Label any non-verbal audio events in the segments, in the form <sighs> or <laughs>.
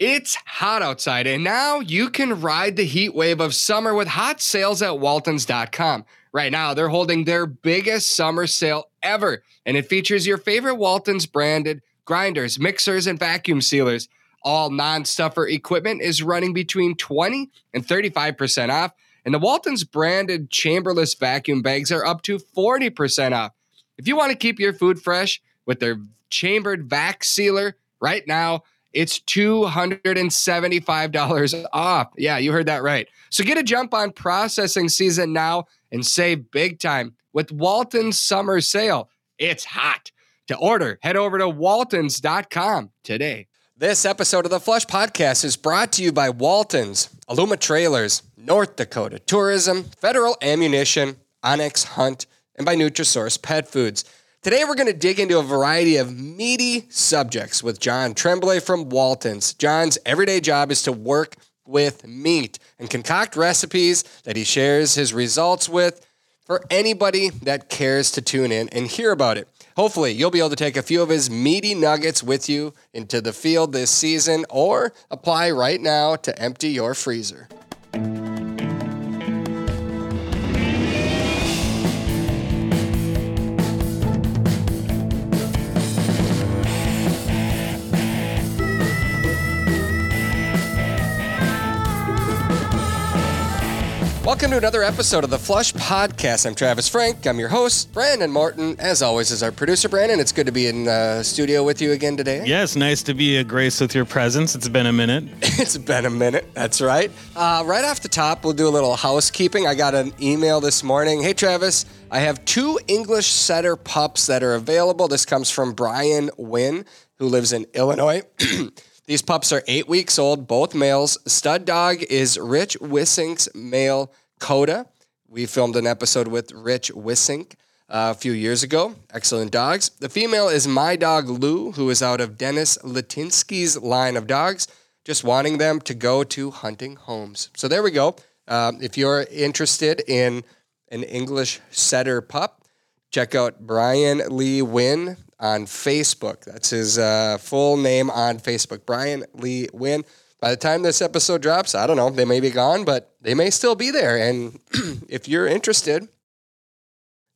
It's hot outside, and now you can ride the heat wave of summer with hot sales at Waltons.com. Right now, they're holding their biggest summer sale ever, and it features your favorite Waltons branded grinders, mixers, and vacuum sealers. All non stuffer equipment is running between 20 and 35% off, and the Waltons branded chamberless vacuum bags are up to 40% off. If you want to keep your food fresh with their chambered vac sealer right now, it's $275 off. Yeah, you heard that right. So get a jump on processing season now and save big time with Walton's summer sale. It's hot. To order, head over to waltons.com today. This episode of the Flush Podcast is brought to you by Waltons, Aluma Trailers, North Dakota Tourism, Federal Ammunition, onX Hunt, and by Nutrisource Pet Foods. Today, we're going to dig into a variety of meaty subjects with John Tremblay from Waltons. John's everyday job is to work with meat and concoct recipes that he shares his results with for anybody that cares to tune in and hear about it. Hopefully, you'll be able to take a few of his meaty nuggets with you into the field this season or apply right now to empty your freezer. Welcome to another episode of the Flush Podcast. I'm Travis Frank. I'm your host. Brandon Martin. as always, is our producer. Brandon, it's good to be in uh, studio with you again today. Yes, nice to be a grace with your presence. It's been a minute. <laughs> it's been a minute. That's right. Uh, right off the top, we'll do a little housekeeping. I got an email this morning. Hey, Travis, I have two English setter pups that are available. This comes from Brian Wynn, who lives in Illinois. <clears throat> These pups are eight weeks old, both males. Stud dog is Rich Wissink's male Coda. We filmed an episode with Rich Wissink uh, a few years ago. Excellent dogs. The female is my dog Lou, who is out of Dennis Latinsky's line of dogs, just wanting them to go to hunting homes. So there we go. Um, if you're interested in an English setter pup, check out Brian Lee Wynn on Facebook. That's his uh, full name on Facebook, Brian Lee Wynn. By the time this episode drops, I don't know, they may be gone, but they may still be there. And <clears throat> if you're interested,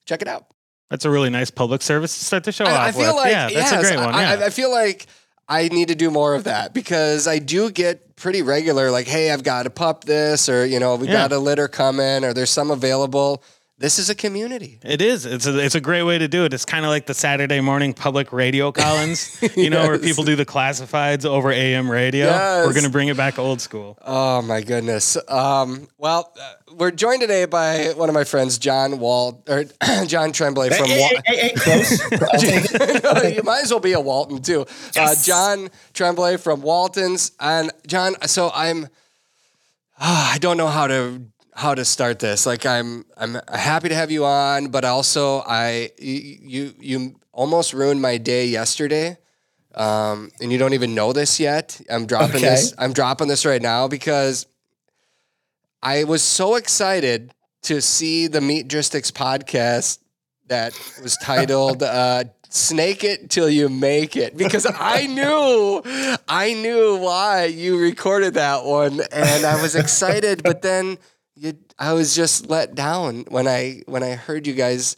check it out. That's a really nice public service to start the show I, off I feel with. like, yeah, that's yes, a great one. I, Yeah. I, I feel like I need to do more of that because I do get pretty regular, like, hey, I've got to pup this, or, you know, we Yeah. got a litter coming, or there's some available. This is a community. It is. It's a it's a great way to do it. It's kind of like the Saturday morning public radio <laughs> Collins, you know, where people do the classifieds over AM radio. Yes. We're gonna bring it back old school. Oh my goodness. Um, well, uh, we're joined today by one of my friends, John Wall or <clears throat> John Tremblay from. Hey, Wa- hey, hey, hey, close. I'll take it. you might as well be a Walton too. Uh, John Tremblay from Waltons, and John. So I'm. ah, <sighs> I don't know how to how to start this. Like I'm I'm happy to have you on, but also I you you, you almost ruined my day yesterday. Um, and you don't even know this yet. I'm dropping Okay. this. I'm dropping this right now because I was so excited to see the Meatgistics podcast that was titled <laughs> uh, "Snake It Till You Make It" because I knew, I knew why you recorded that one, and I was excited. but then you, I was just let down when I when I heard you guys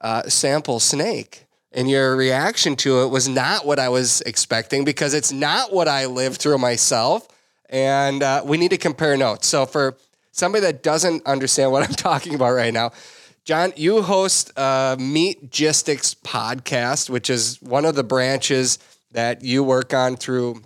uh, sample Snake. And your reaction to it was not what I was expecting because it's not what I lived through myself. And uh, we need to compare notes. So, for somebody that doesn't understand what I'm <laughs> talking about right now, John, you host a Meatgistics podcast, which is one of the branches that you work on through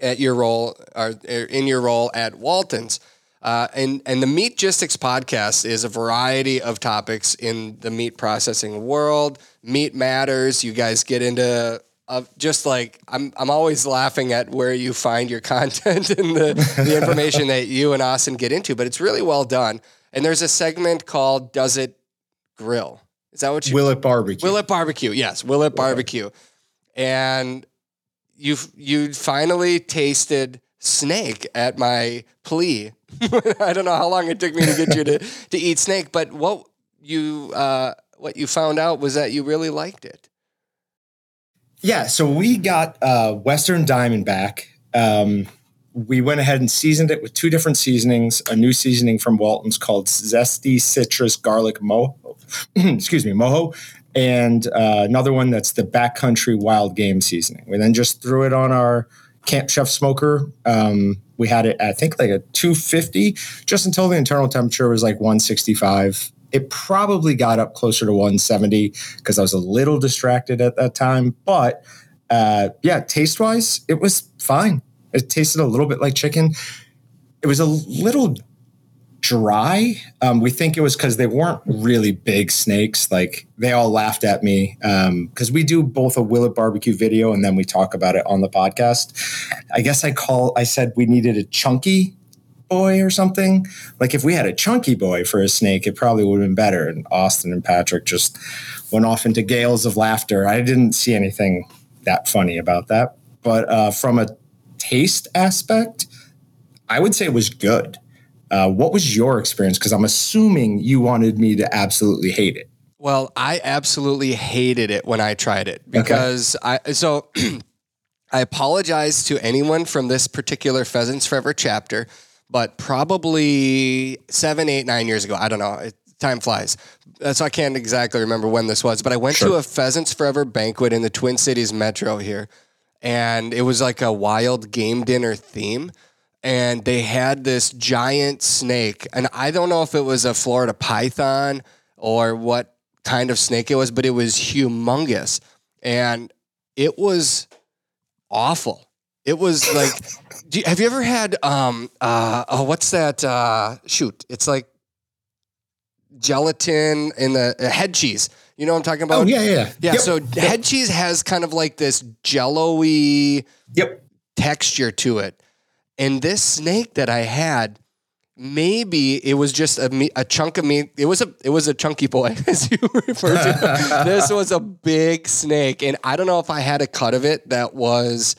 at your role or in your role at Waltons. Uh, and and the Meatgistics podcast is a variety of topics in the meat processing world. Meat matters. You guys get into uh, just like I'm. I'm always laughing at where you find your <laughs> content and the, the information that you and Austin get into. But it's really well done. And there's a segment called "Does It Grill?" Is that what you Will it barbecue? Will it barbecue? Yes, will it barbecue? And you you finally tasted snake at my plea. <laughs> I don't know how long it took me to get you to, <laughs> to eat snake, but what you uh, what you found out was that you really liked it. Yeah, so we got uh, Western Diamondback Um, we went ahead and seasoned it with two different seasonings. A new seasoning from Walton's called Zesty Citrus Garlic Mojo. <clears throat> excuse me, Mojo, and uh, another one that's the Backcountry Wild Game seasoning. We then just threw it on our Camp Chef smoker. Um, we had it, I think, like a 250, just until the internal temperature was like 165. It probably got up closer to 170 because I was a little distracted at that time. But uh, yeah, taste wise, it was fine. It tasted a little bit like chicken. It was a little dry. Um, we think it was because they weren't really big snakes. Like they all laughed at me because um, we do both a Will It barbecue video and then we talk about it on the podcast. I guess I call. I said we needed a chunky boy or something. Like if we had a chunky boy for a snake, it probably would have been better. And Austin and Patrick just went off into gales of laughter. I didn't see anything that funny about that. But uh, from a taste aspect, I would say it was good. Uh, what was your experience? Because I'm assuming you wanted me to absolutely hate it. Well, I absolutely hated it when I tried it because okay. I so <clears throat> I apologize to anyone from this particular Pheasants Forever chapter, but probably seven, eight, nine years ago, I don't know. It, time flies. So I can't exactly remember when this was, but I went sure. to a Pheasants Forever banquet in the Twin Cities Metro here, and it was like a wild game dinner theme and they had this giant snake. And I don't know if it was a Florida python or what kind of snake it was, but it was humongous. And it was awful. It was like, <laughs> you, have you ever had, um, uh, oh, what's that? Uh, shoot, it's like gelatin in the uh, head cheese. You know what I'm talking about? Oh, yeah, yeah. Yeah. Yep. So yep. head cheese has kind of like this jello-y yep. texture to it. And this snake that I had, maybe it was just a, a chunk of meat. It was a it was a chunky boy, <laughs> as you refer to. <laughs> this was a big snake, and I don't know if I had a cut of it that was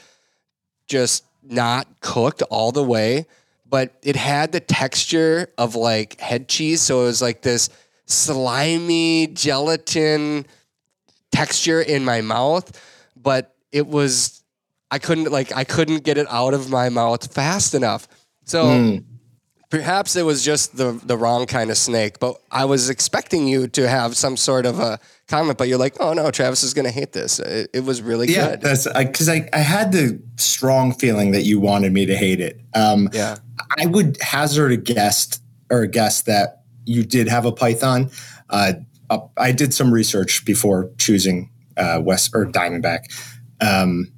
just not cooked all the way, but it had the texture of like head cheese. So it was like this slimy gelatin texture in my mouth, but it was I couldn't like I couldn't get it out of my mouth fast enough. So mm. perhaps it was just the the wrong kind of snake. But I was expecting you to have some sort of a comment, but you're like, oh no, Travis is going to hate this. It, it, was really yeah, good. that's because I, I, I had the strong feeling that you wanted me to hate it. Um, yeah, I would hazard a guess or a guess that you did have a python. Uh, I did some research before choosing uh, Western Diamondback. Um,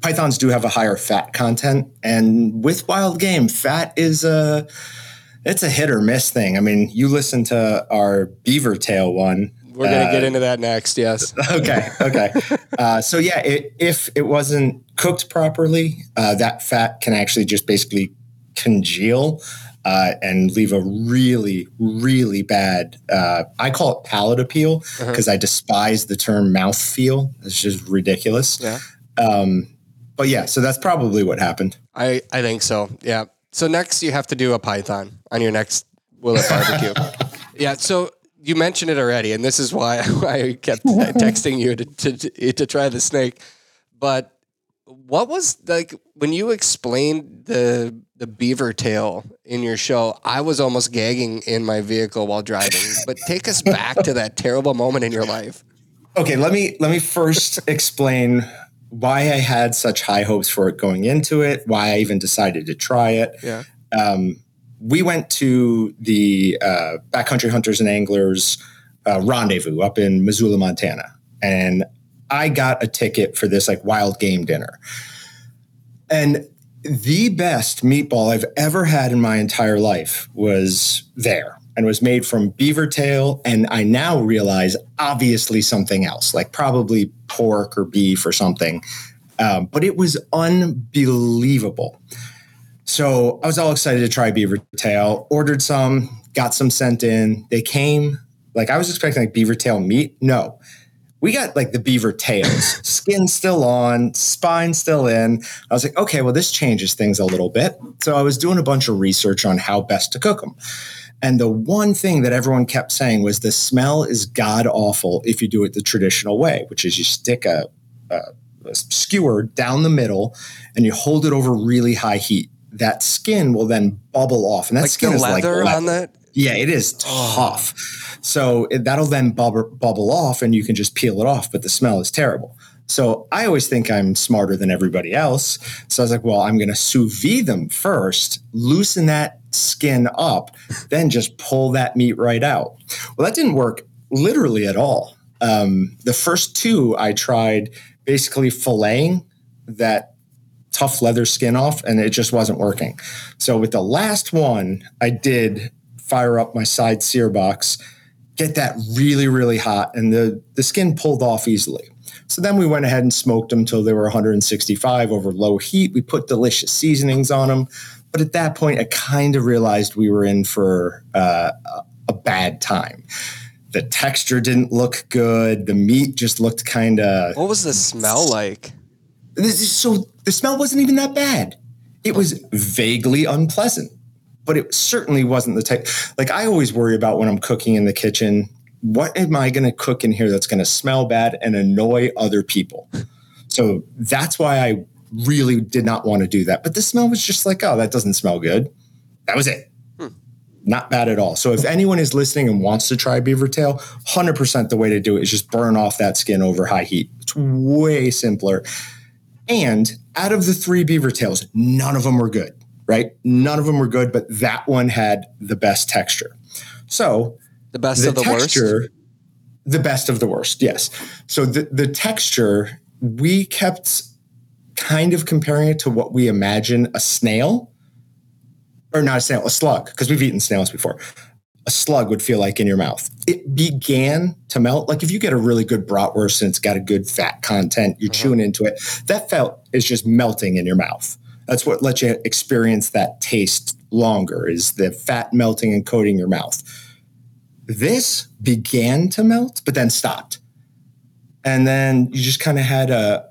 pythons do have a higher fat content, and with wild game, fat is a it's a hit or miss thing. I mean, you listen to our beaver tail one. We're going to uh, get into that next. Yes. <laughs> Okay. Okay. uh, so yeah, it, if it wasn't cooked properly, uh, that fat can actually just basically congeal. Uh, and leave a really, really bad. Uh, I call it palate appeal because uh-huh. I despise the term mouth feel. It's just ridiculous. Yeah. Um, but yeah, so that's probably what happened. I, I think so. Yeah. So next you have to do a Python on your next Will It barbecue. <laughs> yeah. So you mentioned it already, and this is why, <laughs> I kept texting you to, to, to try the snake. But what was like when you explained the the beaver tail in your show? I was almost gagging in my vehicle while driving. but take us back to that terrible moment in your life. Okay, let me let me first explain why I had such high hopes for it going into it, why I even decided to try it. Yeah. Um, we went to the uh, Backcountry Hunters and Anglers uh, rendezvous up in Missoula, Montana. And I got a ticket for this like wild game dinner. And the best meatball I've ever had in my entire life was there and was made from beaver tail. And I now realize obviously something else, like probably pork or beef or something. Um, but it was unbelievable. So I was all excited to try beaver tail, ordered some, got some sent in. They came, like I was expecting like beaver tail meat. No, we got like the beaver tails, <laughs> skin still on, spine still in. I was like, okay, well, this changes things a little bit. So I was doing a bunch of research on how best to cook them. And the one thing that everyone kept saying was the smell is god awful if you do it the traditional way, which is you stick a, a a skewer down the middle and you hold it over really high heat. That skin will then bubble off, and that Like skin is like leather leather. on that. Yeah, it is tough. So it, that'll then bubble, bubble off and you can just peel it off, but the smell is terrible. So I always think I'm smarter than everybody else. So I was like, well, I'm going to sous vide them first, loosen that skin up, then just pull that meat right out. Well, that didn't work literally at all. Um, the first two I tried basically filleting that tough leather skin off and it just wasn't working. So with the last one, I did fire up my side sear box, get that really, really hot, and the, the skin pulled off easily. So then we went ahead and smoked them till they were 165 over low heat. We put delicious seasonings on them. But at that point, I kind of realized we were in for uh, a- bad time. The texture didn't look good. The meat just looked kind of What was the smell like? this is so the smell wasn't even that bad. It was vaguely unpleasant, but it certainly wasn't the type. Like I always worry about when I'm cooking in the kitchen. What am I going to cook in here that's going to smell bad and annoy other people? So that's why I really did not want to do that. But the smell was just like, oh, that doesn't smell good. That was it. Hmm. Not bad at all. So if anyone is listening and wants to try beaver tail, 100% the way to do it is just burn off that skin over high heat. It's way simpler. And out of the three beaver tails, none of them were good, right? None of them were good, but that one had the best texture. So The best the of the texture, worst. the best of the worst, yes. So the, the texture, we kept kind of comparing it to what we imagine a snail, or not a snail, a slug, because we've eaten snails before. A slug would feel like in your mouth. It began to melt. Like if you get a really good bratwurst and it's got a good fat content, you're uh-huh. chewing into it. That felt is just melting in your mouth. That's what lets you experience that taste longer. Is the fat melting and coating your mouth this began to melt, but then stopped. And then you just kind of had a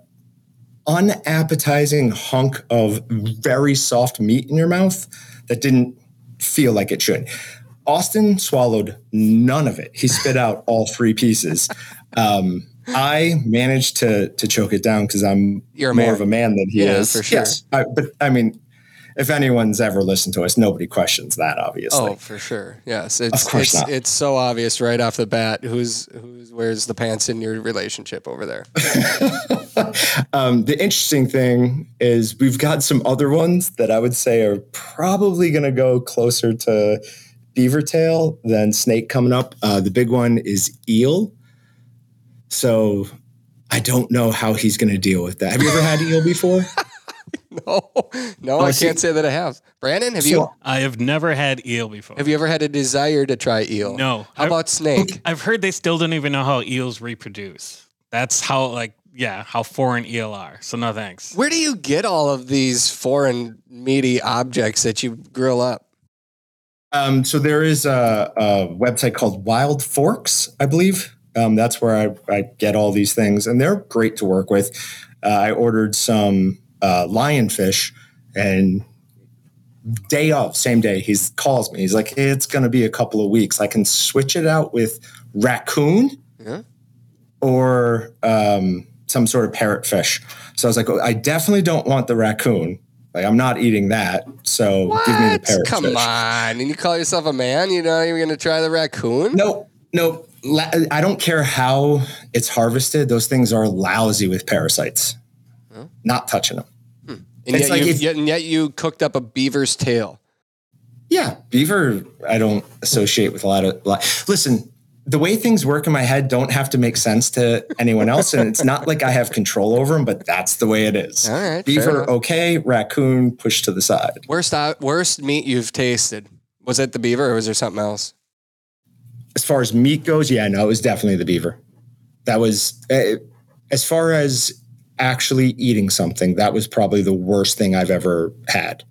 unappetizing hunk of very soft meat in your mouth that didn't feel like it should. Austin swallowed none of it. He spit out all three pieces. Um, I managed to to choke it down because I'm You're more man. of a man than he Yeah, is. for sure. Yes, I, but I mean, if anyone's ever listened to us, nobody questions that. Obviously, Oh, for sure. Yes, it's course it's not. it's so obvious right off the bat who's who's wears the pants in your relationship over there. <laughs> um, the interesting thing is we've got some other ones that I would say are probably going to go closer to beaver tail than snake coming up. Uh, the big one is eel. So I don't know how he's going to deal with that. Have you ever had eel before? <laughs> No, no, I see- can't say that I have. Brandon, have you I have never had eel before. have you ever had a desire to try eel? No. How I- about snake? I've heard they still don't even know how eels reproduce. That's how, like, yeah, how foreign ELR. So no thanks. Where do you get all of these foreign meaty objects that you grill up? Um, so there is a, a website called Wild Forks, I believe. Um, that's where I, I get all these things, and they're great to work with. Uh, I ordered some uh, lionfish, and day of, same day, he calls me. He's like, hey, "It's going to be a couple of weeks. I can switch it out with raccoon Yeah. or um, some sort of parrotfish." So I was like, oh, "I definitely don't want the raccoon. Like, I'm not eating that. So give me the What? parrotfish." Come on. And you call yourself a man? You're not even going to try the raccoon? No, no. la- I don't care how it's harvested. Those things are lousy with parasites. Not touching them. Hmm. And It's yet, like you, if- yet, and yet you cooked up a beaver's tail. Yeah, beaver. I don't associate with a lot of. Lot. Listen, the way things work in my head don't have to make sense to anyone else, and it's not like I have control over them. But that's the way it is. All right, Beaver, okay. Raccoon, push to the side. Worst uh, worst meat you've tasted. Was it the beaver or was there something else? as far as meat goes, yeah, no, it was definitely the beaver. That was uh, as far as actually eating something. That was probably the worst thing I've ever had,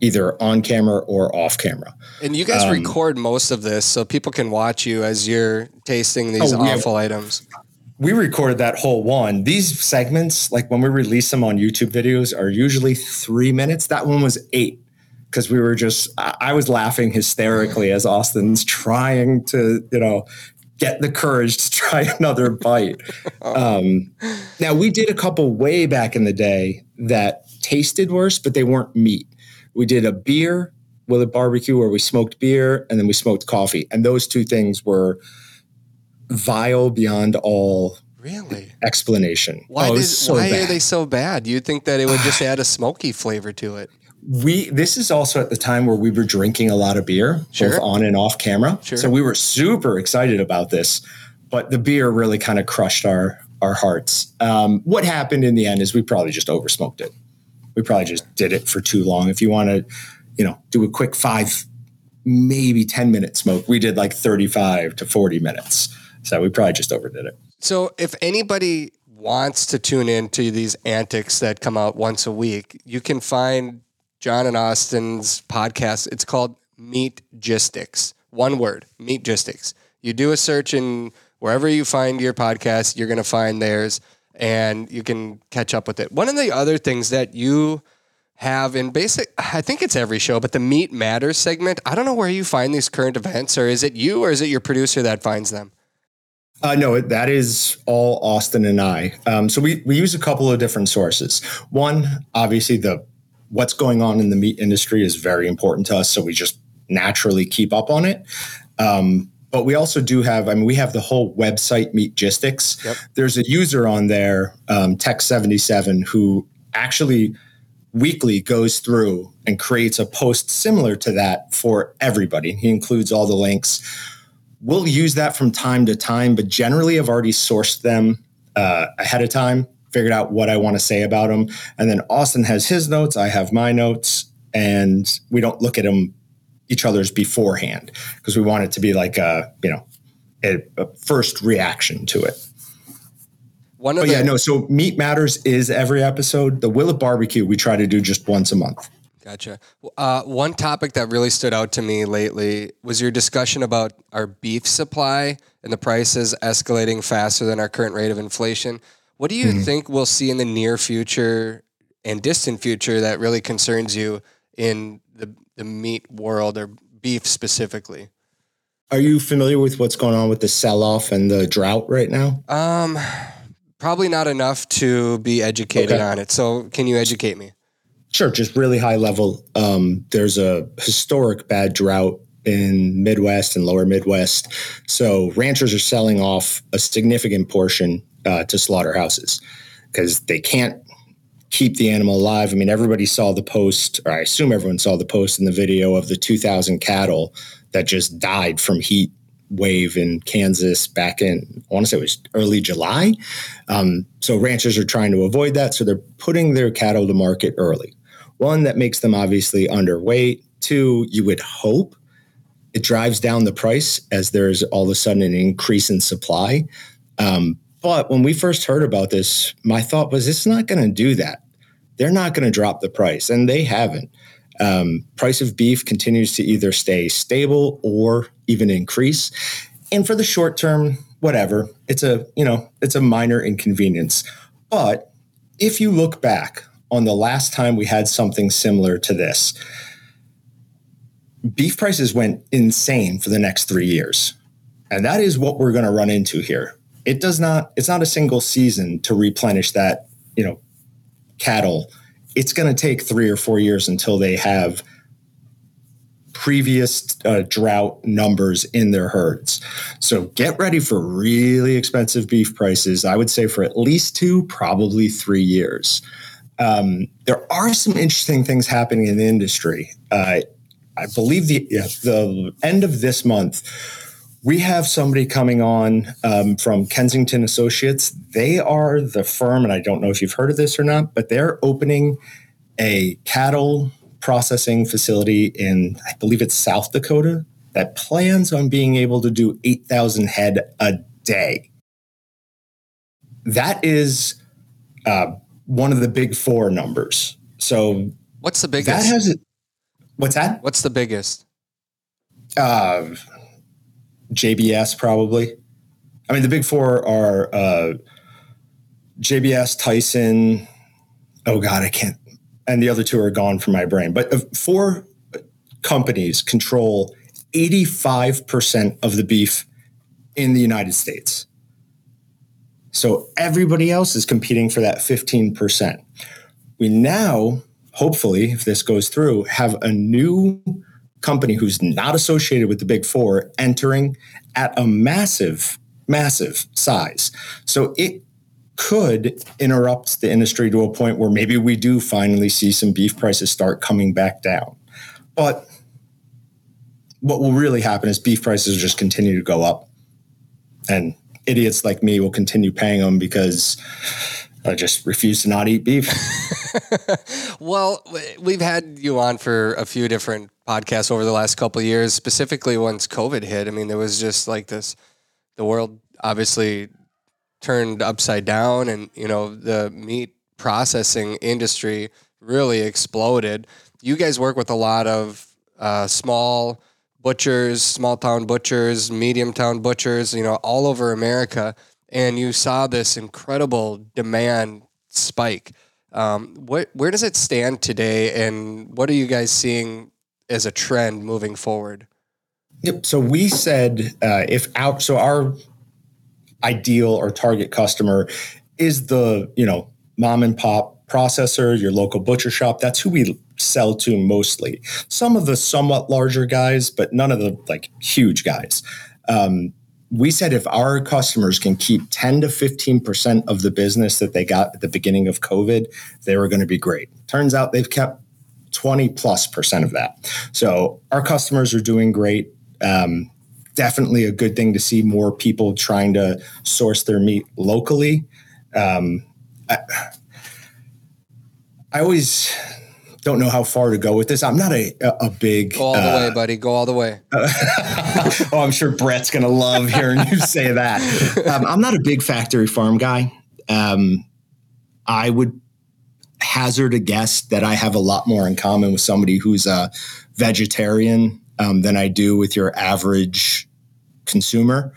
either on camera or off camera. And you guys Um, record most of this so people can watch you as you're tasting these Oh, we have- awful items. We recorded that whole one. These segments, like when we release them on YouTube videos, are usually three minutes. That one was eight because we were just, I I was laughing hysterically as Austin's trying to, you know, get the courage to <laughs> try another bite. <laughs> Um, now, we did a couple way back in the day that tasted worse, but they weren't meat. We did a beer with a barbecue where we smoked beer and then we smoked coffee. And those two things were vile beyond all Really? explanation. Why, Oh, did, so why are they so bad? You'd think that it would just <sighs> add a smoky flavor to it. we this is also at the time where we were drinking a lot of beer Sure. both on and off camera Sure. so we were super excited about this but the beer really kind of crushed our our hearts um, what happened in the end is we probably just oversmoked it we probably just did it for too long if you want to you know do a quick five maybe 10 minute smoke we did like 35 to 40 minutes so we probably just overdid it So, if anybody wants to tune in to these antics that come out once a week, you can find John and Austin's podcast. It's called Meat Gistics. One word, Meatgistics. You do a search in wherever you find your podcast, you're going to find theirs and you can catch up with it. One of the other things that you have in basic, I think it's every show, but the Meat Matters segment, I don't know where you find these current events, or is it you or is it your producer that finds them? Uh, no, that is all Austin and I. Um, so we we use a couple of different sources. One, obviously, the what's going on in the meat industry is very important to us, so we just naturally keep up on it. Um, but we also do have, I mean, we have the whole website Meatgistics. Yep. There's a user on there, um, Tech77, who actually weekly goes through and creates a post similar to that for everybody. He includes all the links we'll use that from time to time, but generally I've already sourced them uh, ahead of time, figured out what I want to say about them. And then Austin has his notes, I have my notes, and we don't look at them each other's beforehand because we want it to be like a, you know, a, a first reaction to it. One of But the, yeah, no, so Meat Matters is every episode. The Will It Barbecue, we try to do just once a month. Gotcha. Uh, one topic that really stood out to me lately was your discussion about our beef supply and the prices escalating faster than our current rate of inflation. What do you Mhm. think we'll see in the near future and distant future that really concerns you in the, the meat world or beef specifically? Are you familiar with what's going on with the sell off and the drought right now? Um, probably not enough to be educated Okay. on it. So, can you educate me? Sure, just really high level. Um, there's a historic bad drought in Midwest and lower Midwest. So ranchers are selling off a significant portion uh, to slaughterhouses because they can't keep the animal alive. I mean, everybody saw the post, or I assume everyone saw the post in the video of the 2,000 cattle that just died from heat wave in Kansas back in, I want to say it was early July. Um, so ranchers are trying to avoid that. So they're putting their cattle to market early. One, that makes them obviously underweight. Two, you would hope it drives down the price as there's all of a sudden an increase in supply. Um, but when we first heard about this, my thought was it's not going to do that. They're not going to drop the price, and they haven't. Um, price of beef continues to either stay stable or even increase. And for the short term, whatever, it's a you know it's a minor inconvenience. But if you look back on the last time we had something similar to this, beef prices went insane for the next three years. And that is what we're going to run into here. It does not, it's not a single season to replenish that, you know, cattle. It's going to take three or four years until they have previous uh, drought numbers in their herds. So get ready for really expensive beef prices. I would say for at least two, probably three years. Um, there are some interesting things happening in the industry. Uh, I believe the the end of this month, we have somebody coming on um, from Kensington Associates. They are the firm, and I don't know if you've heard of this or not, but they're opening a cattle processing facility in, I believe it's South Dakota, that plans on being able to do 8,000 head a day. That is uh, one of the big four numbers. So What's the that biggest? has what's that? What's the biggest? Uh, JBS probably. I mean, the big four are uh, JBS, Tyson. Oh God, I can't. And the other two are gone from my brain. But uh, four companies control eighty-five percent of the beef in the United States. So everybody else is competing for that 15%. We now, hopefully, if this goes through, have a new company who's not associated with the big four entering at a massive, massive size. So it could interrupt the industry to a point where maybe we do finally see some beef prices start coming back down. But what will really happen is beef prices just continue to go up. And idiots like me will continue paying them because I just refuse to not eat beef. <laughs> well, we've had you on for a few different podcasts over the last couple years, specifically once COVID hit. I mean, there was just like this the world obviously turned upside down and, you know, the meat processing industry really exploded. You guys work with a lot of uh, small butchers, small town butchers, medium town butchers, you know, all over America. And you saw this incredible demand spike. Um, what, where does it stand today, and what are you guys seeing as a trend moving forward? Yep. So we said uh, if out, so our ideal or target customer is the you know mom and pop processor, your local butcher shop. That's who we sell to mostly. Some of the somewhat larger guys, but none of the like huge guys. Um, we said if our customers can keep 10 to 15% of the business that they got at the beginning of COVID, they were going to be great. Turns out they've kept 20 plus percent of that. So our customers are doing great. Um, definitely a good thing to see more people trying to source their meat locally. Um, I, I always don't know how far to go with this. I'm not a a, a big go all the uh, way, buddy. Go all the way. <laughs> oh, I'm sure Brett's gonna love hearing you say that. Um, I'm not a big factory farm guy. Um, I would hazard a guess that I have a lot more in common with somebody who's a vegetarian um, than I do with your average consumer.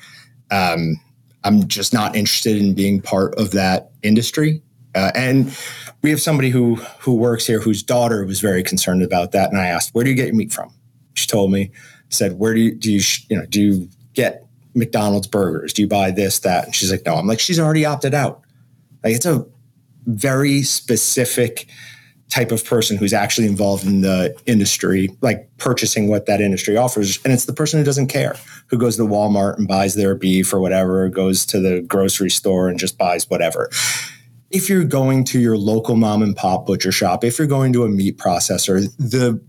Um, I'm just not interested in being part of that industry. Uh, and we have somebody who who works here whose daughter was very concerned about that. And I asked, "Where do you get your meat from?" She told me, said, "Where do you do you you know do you get McDonald's burgers? Do you buy this that?" And she's like, "No." I'm like, "She's already opted out." Like it's a very specific type of person who's actually involved in the industry, like purchasing what that industry offers. And it's the person who doesn't care, who goes to Walmart and buys their beef or whatever, goes to the grocery store and just buys whatever if you're going to your local mom and pop butcher shop, if you're going to a meat processor, the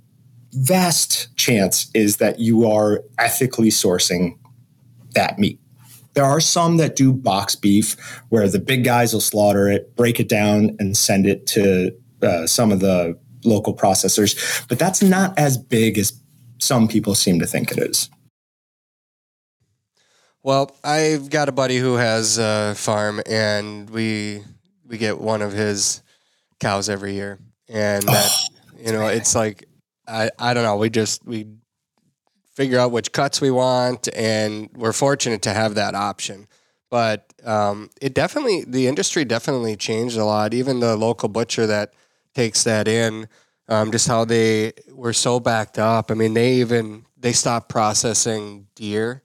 vast chance is that you are ethically sourcing that meat. There are some that do box beef where the big guys will slaughter it, break it down, and send it to uh, some of the local processors. But that's not as big as some people seem to think it is. Well, I've got a buddy who has a farm, and we we get one of his cows every year, and that oh, you know it's like I I don't know. We just we figure out which cuts we want, and we're fortunate to have that option. But um, it definitely the industry definitely changed a lot. Even the local butcher that takes that in, um, just how they were so backed up. I mean, they even they stopped processing deer.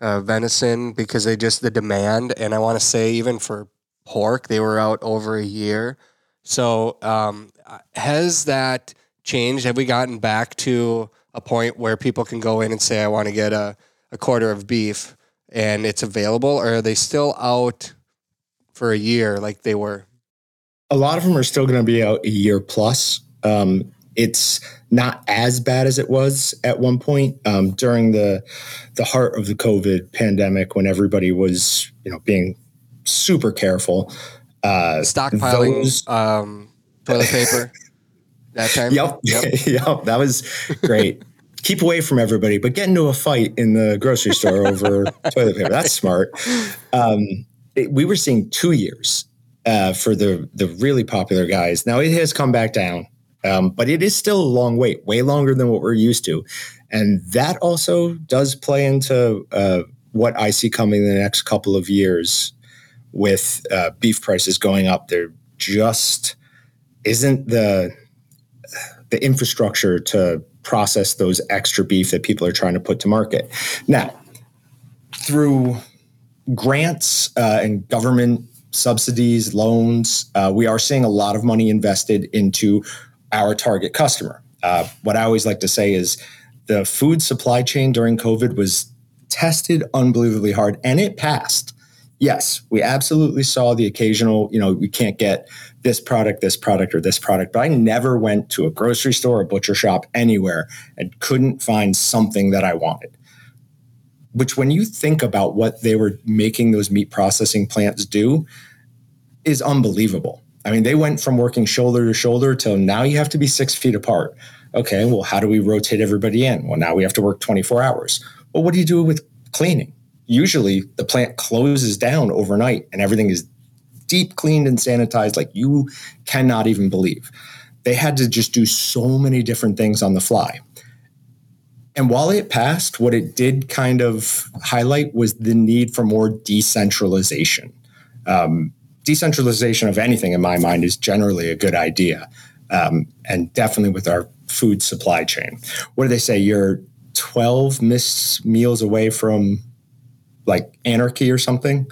Uh, venison because they just the demand and I want to say even for pork. They were out over a year. So um, has that changed? Have we gotten back to a point where people can go in and say, I want to get a, a quarter of beef and it's available? Or are they still out for a year like they were? A lot of them are still going to be out a year plus. Um, it's not as bad as it was at one point um, during the the heart of the COVID pandemic when everybody was you know being super careful. Uh, Stockpiling those, um, toilet paper <laughs> that time. Yep. Yep. yep. That was great. <laughs> Keep away from everybody, but get into a fight in the grocery store over toilet paper. That's smart. Um, it, we were seeing two years uh, for the the really popular guys. Now it has come back down, um, but it is still a long wait, way longer than what we're used to, and that also does play into uh, what I see coming in the next couple of years with uh, beef prices going up, there just isn't the the infrastructure to process those extra beef that people are trying to put to market. Now, through grants uh, and government subsidies, loans, uh, we are seeing a lot of money invested into our target customer. Uh, what I always like to say is the food supply chain during COVID was tested unbelievably hard and it passed. Yes, we absolutely saw the occasional, you know, we can't get this product, this product, or this product, but I never went to a grocery store, a butcher shop, anywhere and couldn't find something that I wanted. Which, when you think about what they were making those meat processing plants do, is unbelievable. I mean, they went from working shoulder to shoulder till now you have to be six feet apart. Okay, well, how do we rotate everybody in? Well, now we have to work 24 hours. Well, what do you do with cleaning? Usually the plant closes down overnight and everything is deep cleaned and sanitized like you cannot even believe. They had to just do so many different things on the fly. And while it passed, what it did kind of highlight was the need for more decentralization. Um, decentralization of anything, in my mind, is generally a good idea, um, and definitely with our food supply chain. What do they say? You're 12 missed meals away from like anarchy or something.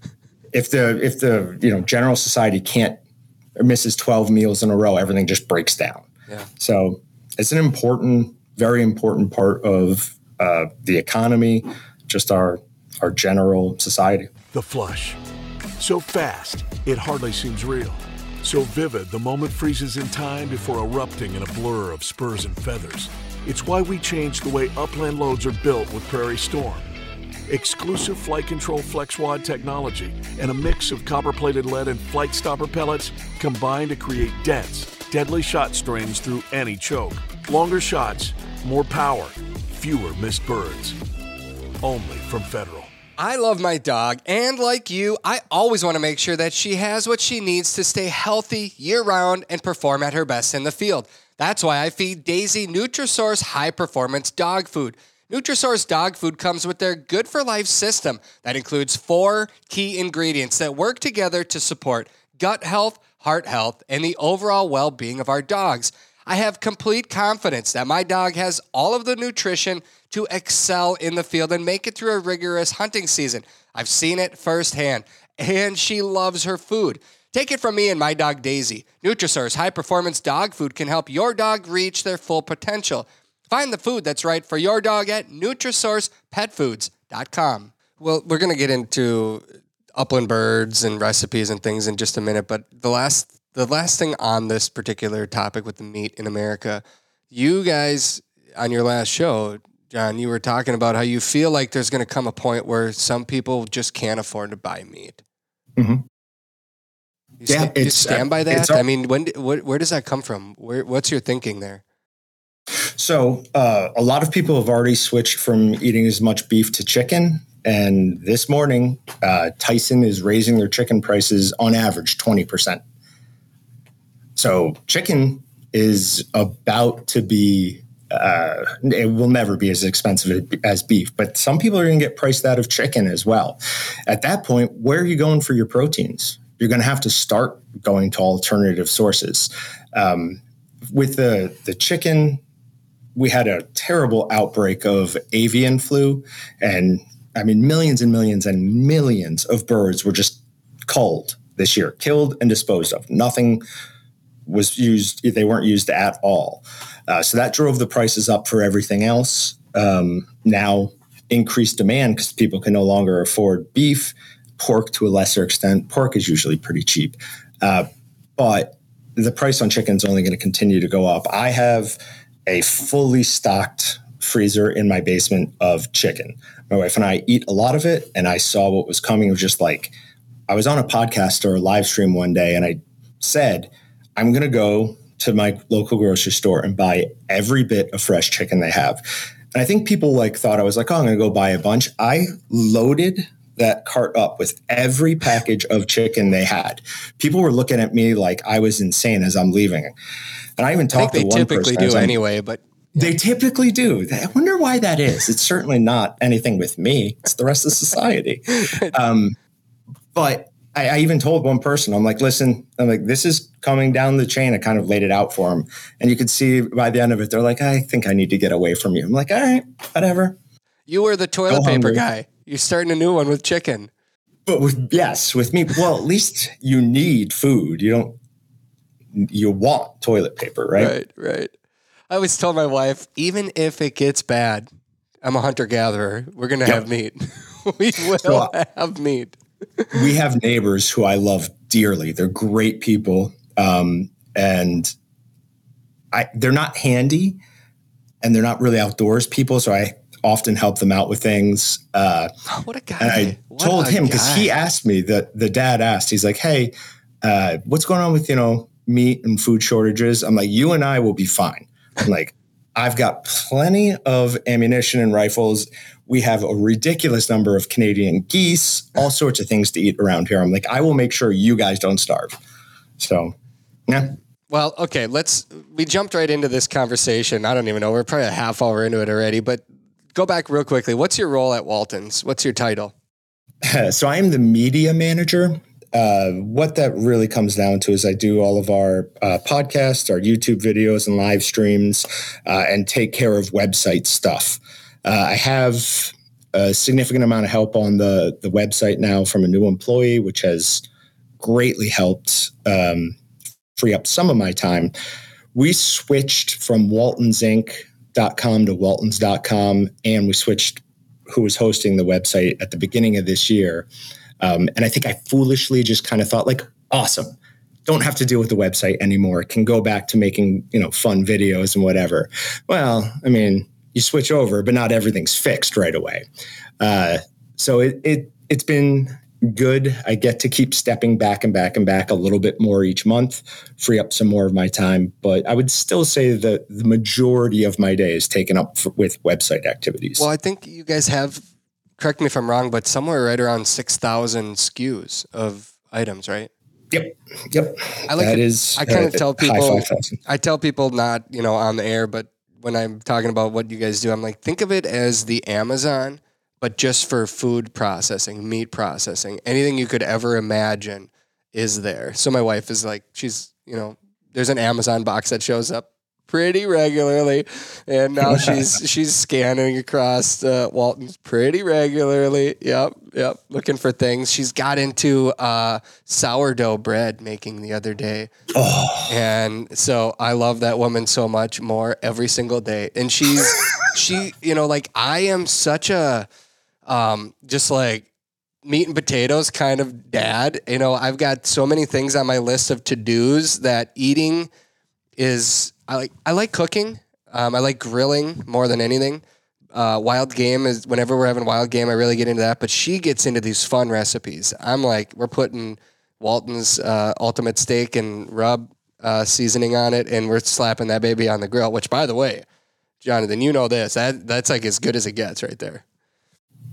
<laughs> if the if the you know general society can't or misses 12 meals in a row, everything just breaks down. Yeah. So it's an important very important part of uh, the economy, just our our general society. The flush. So fast, it hardly seems real. So vivid, the moment freezes in time before erupting in a blur of spurs and feathers. It's why we changed the way upland loads are built with Prairie Storm. Exclusive FliteControl FlexWad technology and a mix of copper plated lead and FliteStopper pellets combine to create dense, deadly shot strings through any choke. Longer shots, more power, fewer missed birds. Only from Federal. I love my dog, and like you, I always want to make sure that she has what she needs to stay healthy year round and perform at her best in the field. That's why I feed Daisy Nutrisource high performance dog food. Nutrisource dog food comes with their Good for Life system that includes four key ingredients that work together to support gut health, heart health, and the overall well being of our dogs. I have complete confidence that my dog has all of the nutrition to excel in the field and make it through a rigorous hunting season. I've seen it firsthand, and she loves her food. Take it from me and my dog Daisy. Nutrisource high performance dog food can help your dog reach their full potential. Find the food that's right for your dog at NutrisourcePetFoods.com. Well, we're going to get into upland birds and recipes and things in just a minute, but the last the last thing on this particular topic with the meat in America, you guys on your last show, John, you were talking about how you feel like there's going to come a point where some people just can't afford to buy meat. Mhm. You, Yeah, sta- you stand uh, by that. it's I mean, when d- where, where does that come from? Where, what's your thinking there? So uh, a lot of people have already switched from eating as much beef to chicken. And this morning, uh, Tyson is raising their chicken prices on average 20%. So chicken is about to be, uh, it will never be as expensive as beef, but some people are going to get priced out of chicken as well. At that point, where are you going for your proteins? You're going to have to start going to alternative sources. Um, with the, the chicken, we had a terrible outbreak of avian flu and i mean millions and millions and millions of birds were just culled this year killed and disposed of. Nothing was used they weren't used at all. Uh, so that drove the prices up for everything else. Um, now increased demand because people can no longer afford beef pork to a lesser extent. Pork is usually pretty cheap. Uh, but the price on chicken is only going to continue to go up. I have a fully stocked freezer in my basement of chicken. My wife and I eat a lot of it, and I saw what was coming. It was just like I was on a podcast or a live stream one day, and I said, I'm going to go to my local grocery store and buy every bit of fresh chicken they have. And I think people like thought I was like, oh, I'm going to go buy a bunch. I loaded that cart up with every package of chicken they had. People were looking at me like I was insane as I'm leaving. And I even I think talked to they one typically person as do I'm- anyway, but they typically do. I wonder why that is. It's certainly not anything with me. It's the rest of society. <laughs> Um, but I, I even told one person, I'm like, listen, I'm like, this is coming down the chain. I kind of laid it out for them, and you could see by the end of it, they're like, I think I need to get away from you. I'm like, all right, whatever. you were the toilet Go paper hungry. guy. You're starting a new one with chicken. But with yes, with me, well, at least you need food. You don't. You want toilet paper, right? Right, right. I always tell my wife, even if it gets bad, I'm a hunter gatherer. We're gonna Yep. have meat. <laughs> we will So, have meat. we have neighbors who I love dearly. They're great people, um, and I they're not handy, and they're not really outdoors people. So I often help them out with things. Uh, What a guy! and I What told him because he asked me that the dad asked. He's like, "Hey, uh, what's going on with you know meat and food shortages?" I'm like, "You and I will be fine." I'm like, "I've got plenty of ammunition and rifles." We have a ridiculous number of Canadian geese, all sorts of things to eat around here. I'm like, I will make sure you guys don't starve. So, yeah. Well, okay, let's. We jumped right into this conversation. I don't even know. We're probably a half hour into it already, but go back real quickly. What's your role at Walton's? What's your title? <laughs> so I am the media manager. Uh, what that really comes down to is I do all of our uh, podcasts, our YouTube videos, and live streams, uh, and take care of website stuff. Uh, I have a significant amount of help on the the website now from a new employee, which has greatly helped um, free up some of my time. We switched from waltonsinc.com to waltons.com, and we switched who was hosting the website at the beginning of this year. Um, and I think I foolishly just kind of thought, like, awesome. Don't have to deal with the website anymore. Can go back to making, you know, fun videos and whatever. Well, I mean, you switch over, but not everything's fixed right away. Uh, so it, it it's been good. I get to keep stepping back and back and back a little bit more each month, free up some more of my time. But I would still say that the majority of my day is taken up for, with website activities. Well, I think you guys have. Correct me if I'm wrong, but somewhere right around six thousand SKUs of items, right? Yep. Yep. I like that it. is. I kinda uh, tell people- I tell people not, you know, on the air, but when I'm talking about what you guys do, I'm like, think of it as the Amazon, but just for food processing, meat processing. Anything you could ever imagine is there. So my wife is like, she's, you know, there's an Amazon box that shows up pretty regularly, and now <laughs> she's she's scanning across uh, Walton's pretty regularly. Yep, yep, looking for things. She's got into uh, sourdough bread making the other day. Oh, And so I love that woman so much more every single day. And she's she, you know, like I am such a um just like meat and potatoes kind of dad. You know, I've got so many things on my list of to-dos that eating is I like I like cooking. Um, I like grilling more than anything. Uh, wild game is whenever we're having wild game, I really get into that. But she gets into these fun recipes. I'm like, we're putting Walton's uh, ultimate steak and rub uh, seasoning on it, and we're slapping that baby on the grill. Which, by the way, Jonathon, you know this. That that's like as good as it gets right there.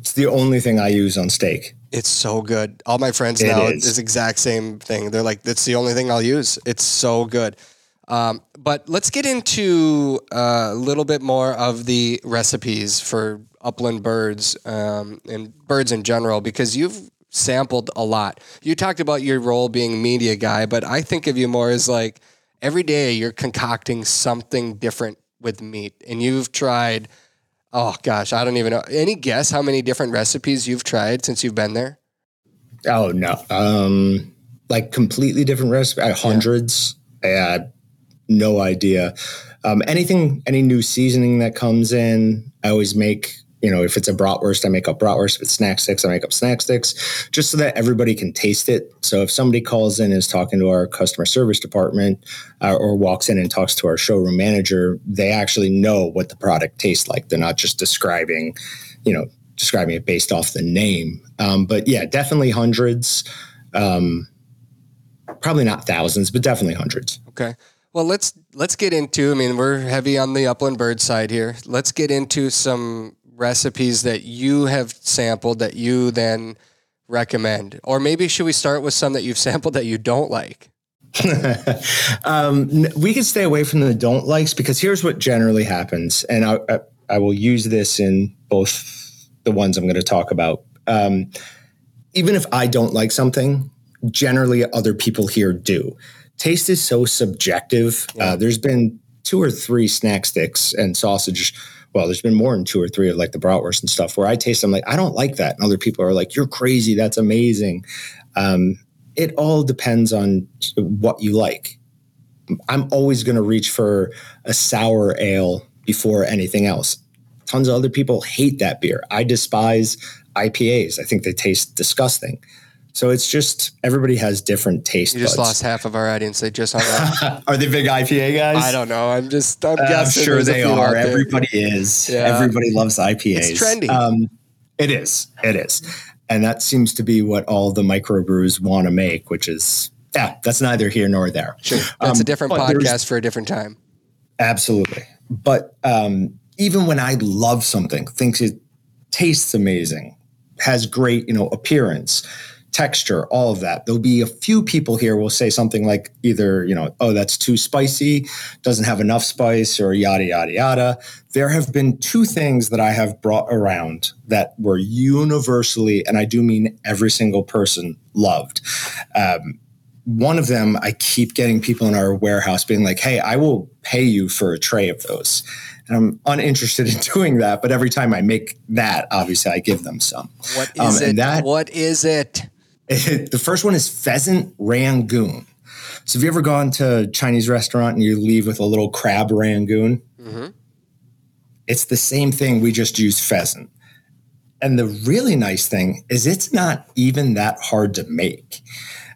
it's the only thing I use on steak. It's so good. All my friends It now is. this exact same thing. They're like, that's the only thing I'll use. It's so good. Um, but let's get into uh, a little bit more of the recipes for upland birds um, and birds in general because you've sampled a lot. You talked about your role being media guy, but I think of you more as like every day you're concocting something different with meat, and you've tried. Oh gosh, I don't even know. Any guess how many different recipes you've tried since you've been there? Oh no, um, like completely different recipes. Hundreds. Yeah, no idea. Um, anything, any new seasoning that comes in, I always make. You know, if it's a bratwurst, I make up bratwurst. If it's snack sticks, I make up snack sticks, just so that everybody can taste it. So if somebody calls in and is talking to our customer service department, uh, or walks in and talks to our showroom manager, they actually know what the product tastes like. They're not just describing, you know, describing it based off the name. Um, but yeah, definitely hundreds. Um, probably not thousands, but definitely hundreds. Okay. Well, let's let's get into. I mean, we're heavy on the upland bird side here. Let's get into some recipes that you have sampled that you then recommend, or maybe should we start with some that you've <laughs> sampled that you don't like? <laughs> um, we can stay away from the don't likes because here's what generally happens, and I, I, I will use this in both the ones I'm going to talk about. Um, even if I don't like something, generally other people here do. Taste is so subjective. Uh, there's been two or three snack sticks and sausage. Well, there's been more than two or three of like the bratwurst and stuff where I taste them like I don't like that, and other people are like, "You're crazy. That's amazing." Um, it all depends on what you like. I'm always going to reach for a sour ale before anything else. Tons of other people hate that beer. I despise IPAs. I think they taste disgusting. So it's just everybody has different taste. You just buds. lost half of our audience. They just hung up. <laughs> are they big IPA guys? I don't know. I'm just. I'm Uh, I'm sure they are. Everybody is. Yeah. Everybody loves IPAs. It's trendy. Um, it is. It is. And that seems to be what all the microbrews want to make, which is, yeah, that's neither here nor there. Sure. That's a Um, different podcast for a different time. Absolutely. But um, even when I love something, thinks it tastes amazing, has great, you know, appearance, texture, all of that, there'll be a few people here will say something like either, you know, oh, that's too spicy, doesn't have enough spice, or yada, yada, yada. There have been two things that I have brought around that were universally, and I do mean every single person loved. Um, one of them, I keep getting people in our warehouse being like, hey, I will pay you for a tray of those. And I'm uninterested in <laughs> doing that. But every time I make that, obviously, I give them some. What Um, it? that- what is it? <laughs> the first one is pheasant rangoon. So, have you ever gone to a Chinese restaurant and you leave with a little crab rangoon? Mhm. It's the same thing. We just use pheasant. And the really nice thing is it's not even that hard to make.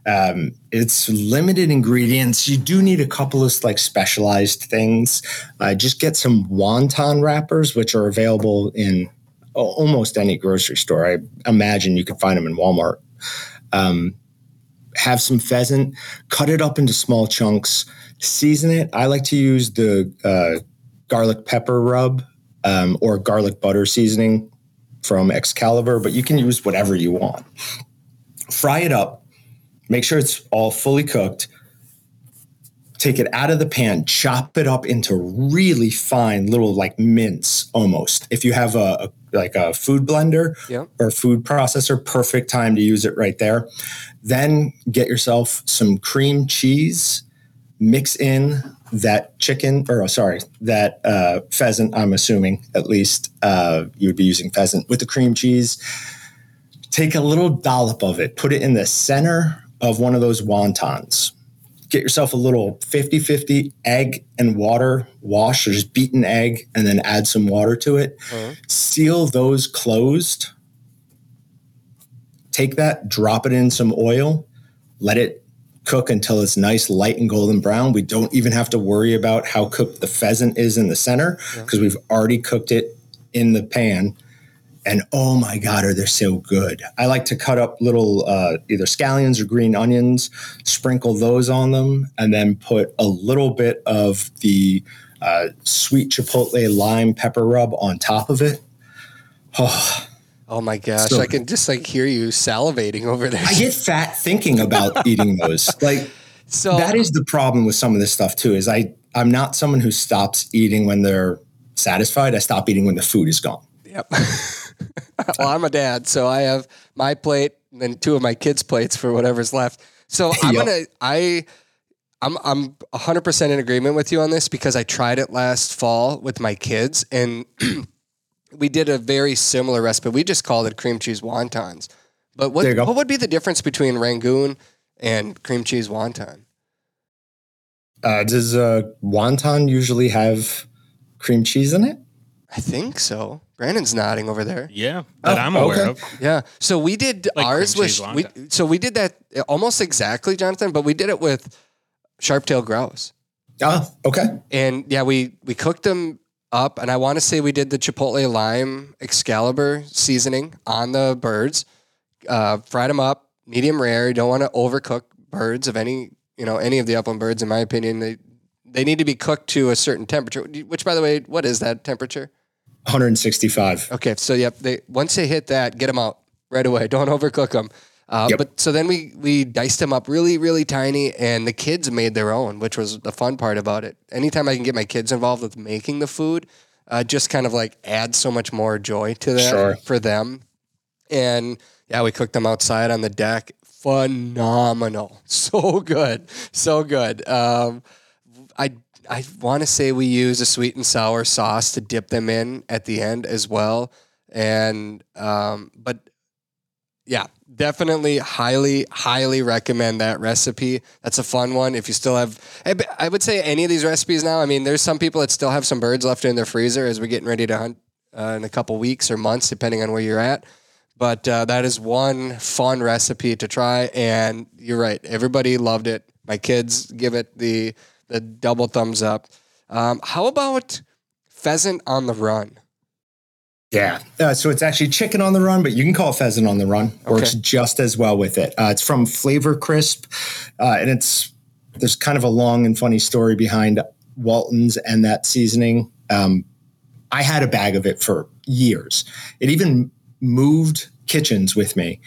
Um, it's limited ingredients. You do need a couple of like specialized things. Uh, just get some wonton wrappers, which are available in almost any grocery store. I imagine you can find them in Walmart. Um, have some pheasant, cut it up into small chunks, season it. I like to use the uh, garlic pepper rub um, or garlic butter seasoning from Excalibur, but you can use whatever you want. Fry it up, make sure it's all fully cooked. Take it out of the pan, chop it up into really fine little like mince almost. If you have a, a like a food blender Yeah. or food processor, perfect time to use it right there. Then get yourself some cream cheese, mix in that chicken, or oh, sorry, that uh, pheasant. I'm assuming at least uh, you would be using pheasant with the cream cheese. Take a little dollop of it, put it in the center of one of those wontons. Get yourself a little 50 50 egg and water wash, or just beaten egg, and then add some water to it. Uh-huh. Seal those closed. Take that, drop it in some oil, let it cook until it's nice, light, and golden brown. We don't even have to worry about how cooked the pheasant is in the center because we've already cooked it in the pan. And oh my God, are they so good? I like to cut up little uh, either scallions or green onions, sprinkle those on them, and then put a little bit of the uh, sweet chipotle lime pepper rub on top of it. Oh, Oh my gosh! So- I can just like hear you salivating over there. I get fat thinking about <laughs> eating those. Like so that is the problem with some of this stuff too. Is I I'm not someone who stops eating when they're satisfied. I stop eating when the food is gone. Yep. <laughs> <laughs> well, I'm a dad, so I have my plate and then two of my kids' plates for whatever's left. So <laughs> I'm Yep. gonna I I'm I'm 100% in agreement with you on this because I tried it last fall with my kids and <clears throat> we did a very similar recipe. We just called it cream cheese wontons. But what There you go. what would be the difference between rangoon and cream cheese wonton? Uh, does uh, wonton usually have cream cheese in it? I think so. Brandon's nodding over there. Yeah, that Oh, I'm aware okay. of. Yeah. So we did Like ours with we, so we did that almost exactly, Jonathon, but we did it with sharp tail grouse. Ah, okay. And yeah, we we cooked them up and I want to say we did the chipotle lime Excalibur seasoning on the birds. Uh, fried them up, medium rare. You don't want to overcook birds of any, you know, any of the upland birds in my opinion. They they need to be cooked to a certain temperature, which by the way, what is that temperature? 165. Okay, so yep, they once they hit that, get them out right away. <laughs> Don't overcook them. Uh, Yep. But so then we we diced them up really really tiny, and the kids made their own, which was the fun part about it. Anytime I can get my kids involved with making the food, uh, just kind of like adds so much more joy to that Sure. for them. And yeah, we cooked them outside on the deck. Phenomenal, <laughs> so good, so good. Um, I I want to say we use a sweet and sour sauce to dip them in at the end as well. And um, but yeah, definitely highly highly recommend that recipe. That's a fun one. If you still have, I would say any of these recipes now. I mean, there's some people that still have some birds left in their freezer as we're getting ready to hunt uh, in a couple weeks or months, depending on where you're at. But uh, that is one fun recipe to try, and you're right. Everybody loved it. My kids give it the the double thumbs up. Um, how about pheasant on the run? Yeah. Uh, so it's actually chicken on the run, but you can call it pheasant on the run. Works just as well with it. Uh, it's from Flavor Crisp, uh, and it's there's kind of a long and funny story behind Walton's and that seasoning. Um, I had a bag of it for years. It even moved kitchens with me.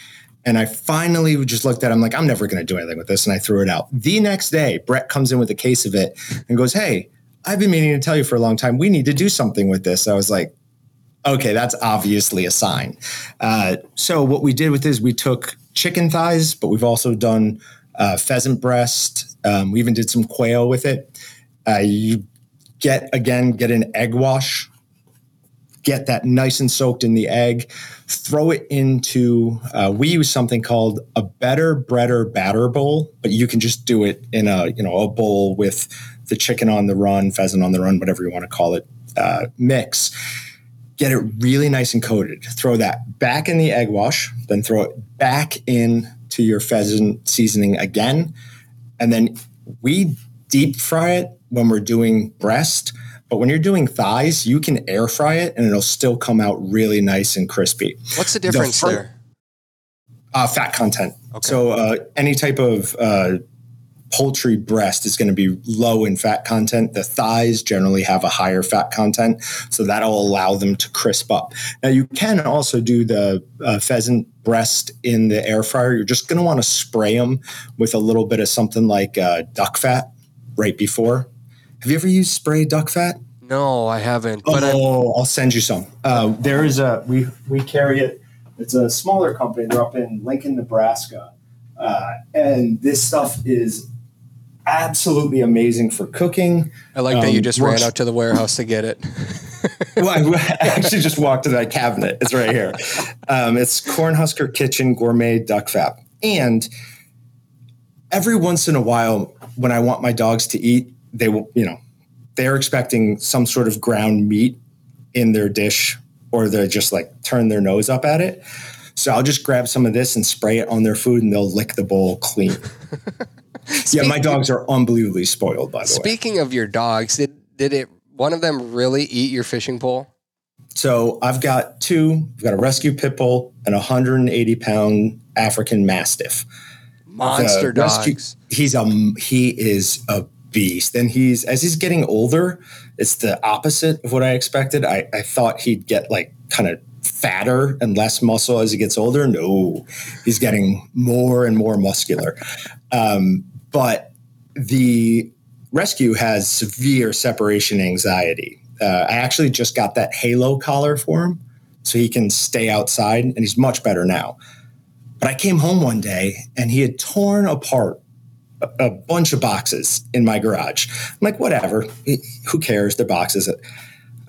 And I finally just looked at it. I'm like, I'm never going to do anything with this. And I threw it out. The next day, Brett comes in with a case of it and goes, Hey, I've been meaning to tell you for a long time. We need to do something with this. I was like, okay, that's obviously a sign. Uh, so what we did with this, we took chicken thighs, but we've also done uh, pheasant breast. Um, we even did some quail with it. Uh, you get again, get an egg wash, get that nice and soaked in the egg, throw it into. Uh, we use something called a better breader batter bowl, but you can just do it in a you know a bowl with the chicken on the run, pheasant on the run, whatever you want to call it, uh, mix get it really nice and coated. Throw that back in the egg wash, then throw it back in to your pheasant seasoning again. And then we deep fry it when we're doing breast. But when you're doing thighs, you can air fry it and it'll still come out really nice and crispy. What's the difference fir- there? Uh, fat content. Okay. So uh, any type of uh, poultry breast is going to be low in fat content. The thighs generally have a higher fat content, so that'll allow them to crisp up. Now you can also do the uh, pheasant breast in the air fryer. You're just going to want to spray them with a little bit of something like uh, duck fat right before. Have you ever used spray duck fat? No, I haven't. But oh, I'll send you some. Uh, there is a we we carry it. It's a smaller company. They're up in Lincoln, Nebraska, uh, and this stuff is absolutely amazing for cooking. I like that you um, just ran out to the warehouse to get it. <laughs> well, I actually just walked to that cabinet. It's right here. Um, it's Cornhusker Kitchen Gourmet Duck Fat. And every once in a while, when I want my dogs to eat, they will, you know, they're expecting some sort of ground meat in their dish, or they're just like turn their nose up at it. So I'll just grab some of this and spray it on their food, and they'll lick the bowl clean. <laughs> yeah, my dogs are unbelievably spoiled, by the way. Speaking of your dogs, did did it one of them really eat your fishing pole? So I've got two. I've got a rescue pit bull and a 180 pound African Mastiff. Monster The dogs. rescue- he's a he is a beast, and he's as he's getting older, it's the opposite of what I expected. I, I thought he'd get like kind of fatter and less muscle as he gets older. No, he's getting more and more muscular. Um, but the rescue has severe separation anxiety. Uh, I actually just got that halo collar for him so he can stay outside, and he's much better now. But I came home one day and he had torn apart a, bunch of boxes in my garage. I'm like, whatever, who cares? They're boxes.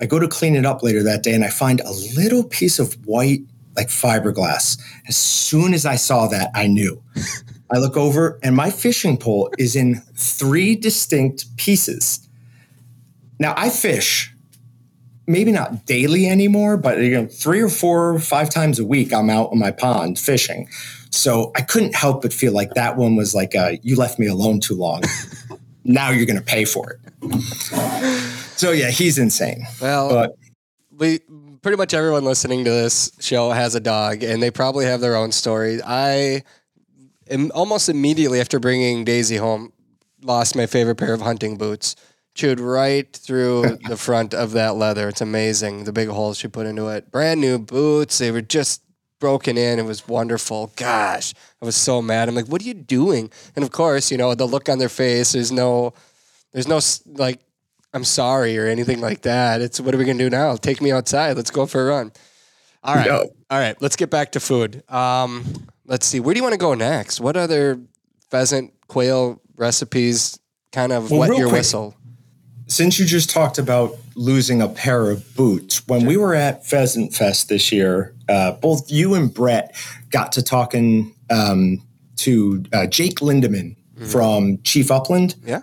I go to clean it up later that day and I find a little piece of white, like fiberglass. As soon as I saw that, I knew. <laughs> I look over and my fishing pole is in three distinct pieces. Now I fish, maybe not daily anymore, but you know, three or four, or five times a week, I'm out on my pond fishing. So I couldn't help but feel like that one was like, uh, you left me alone too long. now you're going to pay for it. So yeah, he's insane. Well, But we pretty much everyone listening to this show has a dog, and they probably have their own story. I am almost immediately after bringing Daisy home, lost my favorite pair of hunting boots. Chewed right through <laughs> the front of that leather. It's amazing the big holes she put into it. Brand new boots. They were just broken in. It was wonderful. Gosh, I was so mad. I'm like, what are you doing? And of course, you know, the look on their face. There's no, there's no like, I'm sorry or anything like that. It's what are we gonna do now? Take me outside. Let's go for a run. All right, No. all right. Let's get back to food. Um, let's see. Where do you want to go next? What other pheasant quail recipes kind of Well, wet your quick, whistle? Since you just talked about losing a pair of boots, when we were at Pheasant Fest this year, uh, both you and Brett got to talking um, to uh, Jake Lindeman from Chief Upland. Yeah.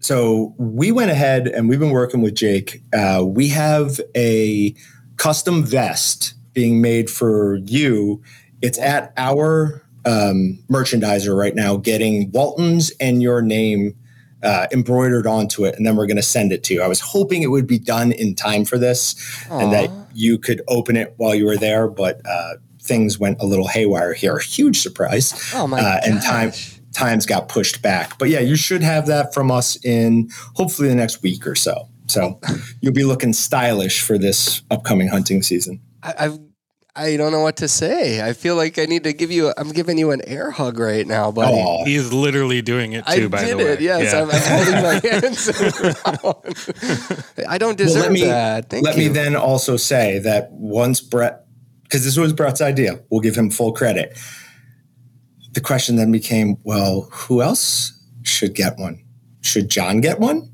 So we went ahead and we've been working with Jake. Uh, we have a custom vest being made for you. It's at our um, merchandiser right now, getting Walton's and your name uh, embroidered onto it, and then we're going to send it to you. I was hoping it would be done in time for this and that you could open it while you were there, but uh, things went a little haywire here. Huge surprise. Oh my uh, And time times got pushed back. But yeah, you should have that from us in hopefully the next week or so. So you'll be looking stylish for this upcoming hunting season. I, I've I don't know what to say. I feel like I need to give you. A, I'm giving you an air hug right now, buddy. Aw. He's literally doing it too. I by did the way, it. Yes, Yeah. I'm, I'm holding my <laughs> hands. I don't deserve let me that. Thank let you. me then also say that once Brett, because this was Brett's idea, we'll give him full credit. The question then became, well, who else should get one? Should John get one?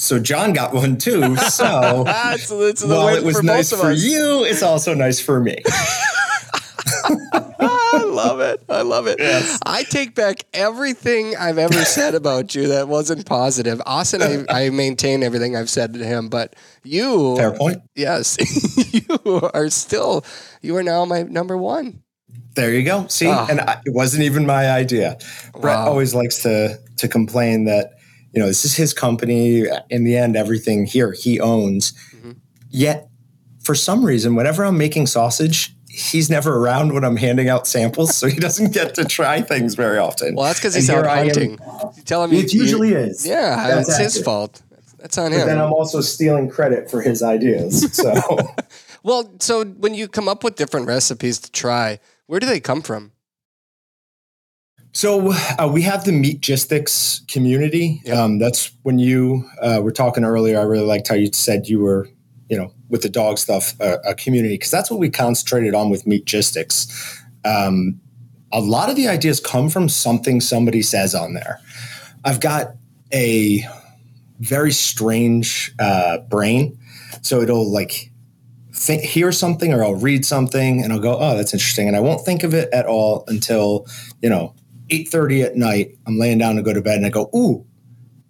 So John got one too. So <laughs> it's, it's while it was nice for us. you, it's also nice for me. <laughs> I love it. I love it. I take back everything I've ever said about you that wasn't positive. Austin, I, I maintain everything I've said to him, but you, Fair point. yes, <laughs> you are still, you are now my number one. There you go. See, Ah. and I, it wasn't even my idea. Brett Wow. always likes to to complain that you know this is his company. In the end, everything here he owns. Mm-hmm. Yet, for some reason, whenever I'm making sausage, he's never around when I'm handing out samples, so he doesn't get to try things very often. Well, that's because he's out hunting. You tell him It you- usually is. Yeah, That's it's his fault. That's on him. Then. I'm also stealing credit for his ideas. So. <laughs> Well, so when you come up with different recipes to try, where do they come from? So uh, we have the Meat Meatgistics community. Yep. Um, that's when you uh, were talking earlier. I really liked how you said you were, you know, with the dog stuff, uh, a community because that's what we concentrated on with Meatgistics. Um, a lot of the ideas come from something somebody says on there. I've got a very strange uh, brain, so it'll like think, hear something or I'll read something and I'll go, oh, that's interesting, and I won't think of it at all until you know 8:30 at night. I'm laying down to go to bed and I go, ooh,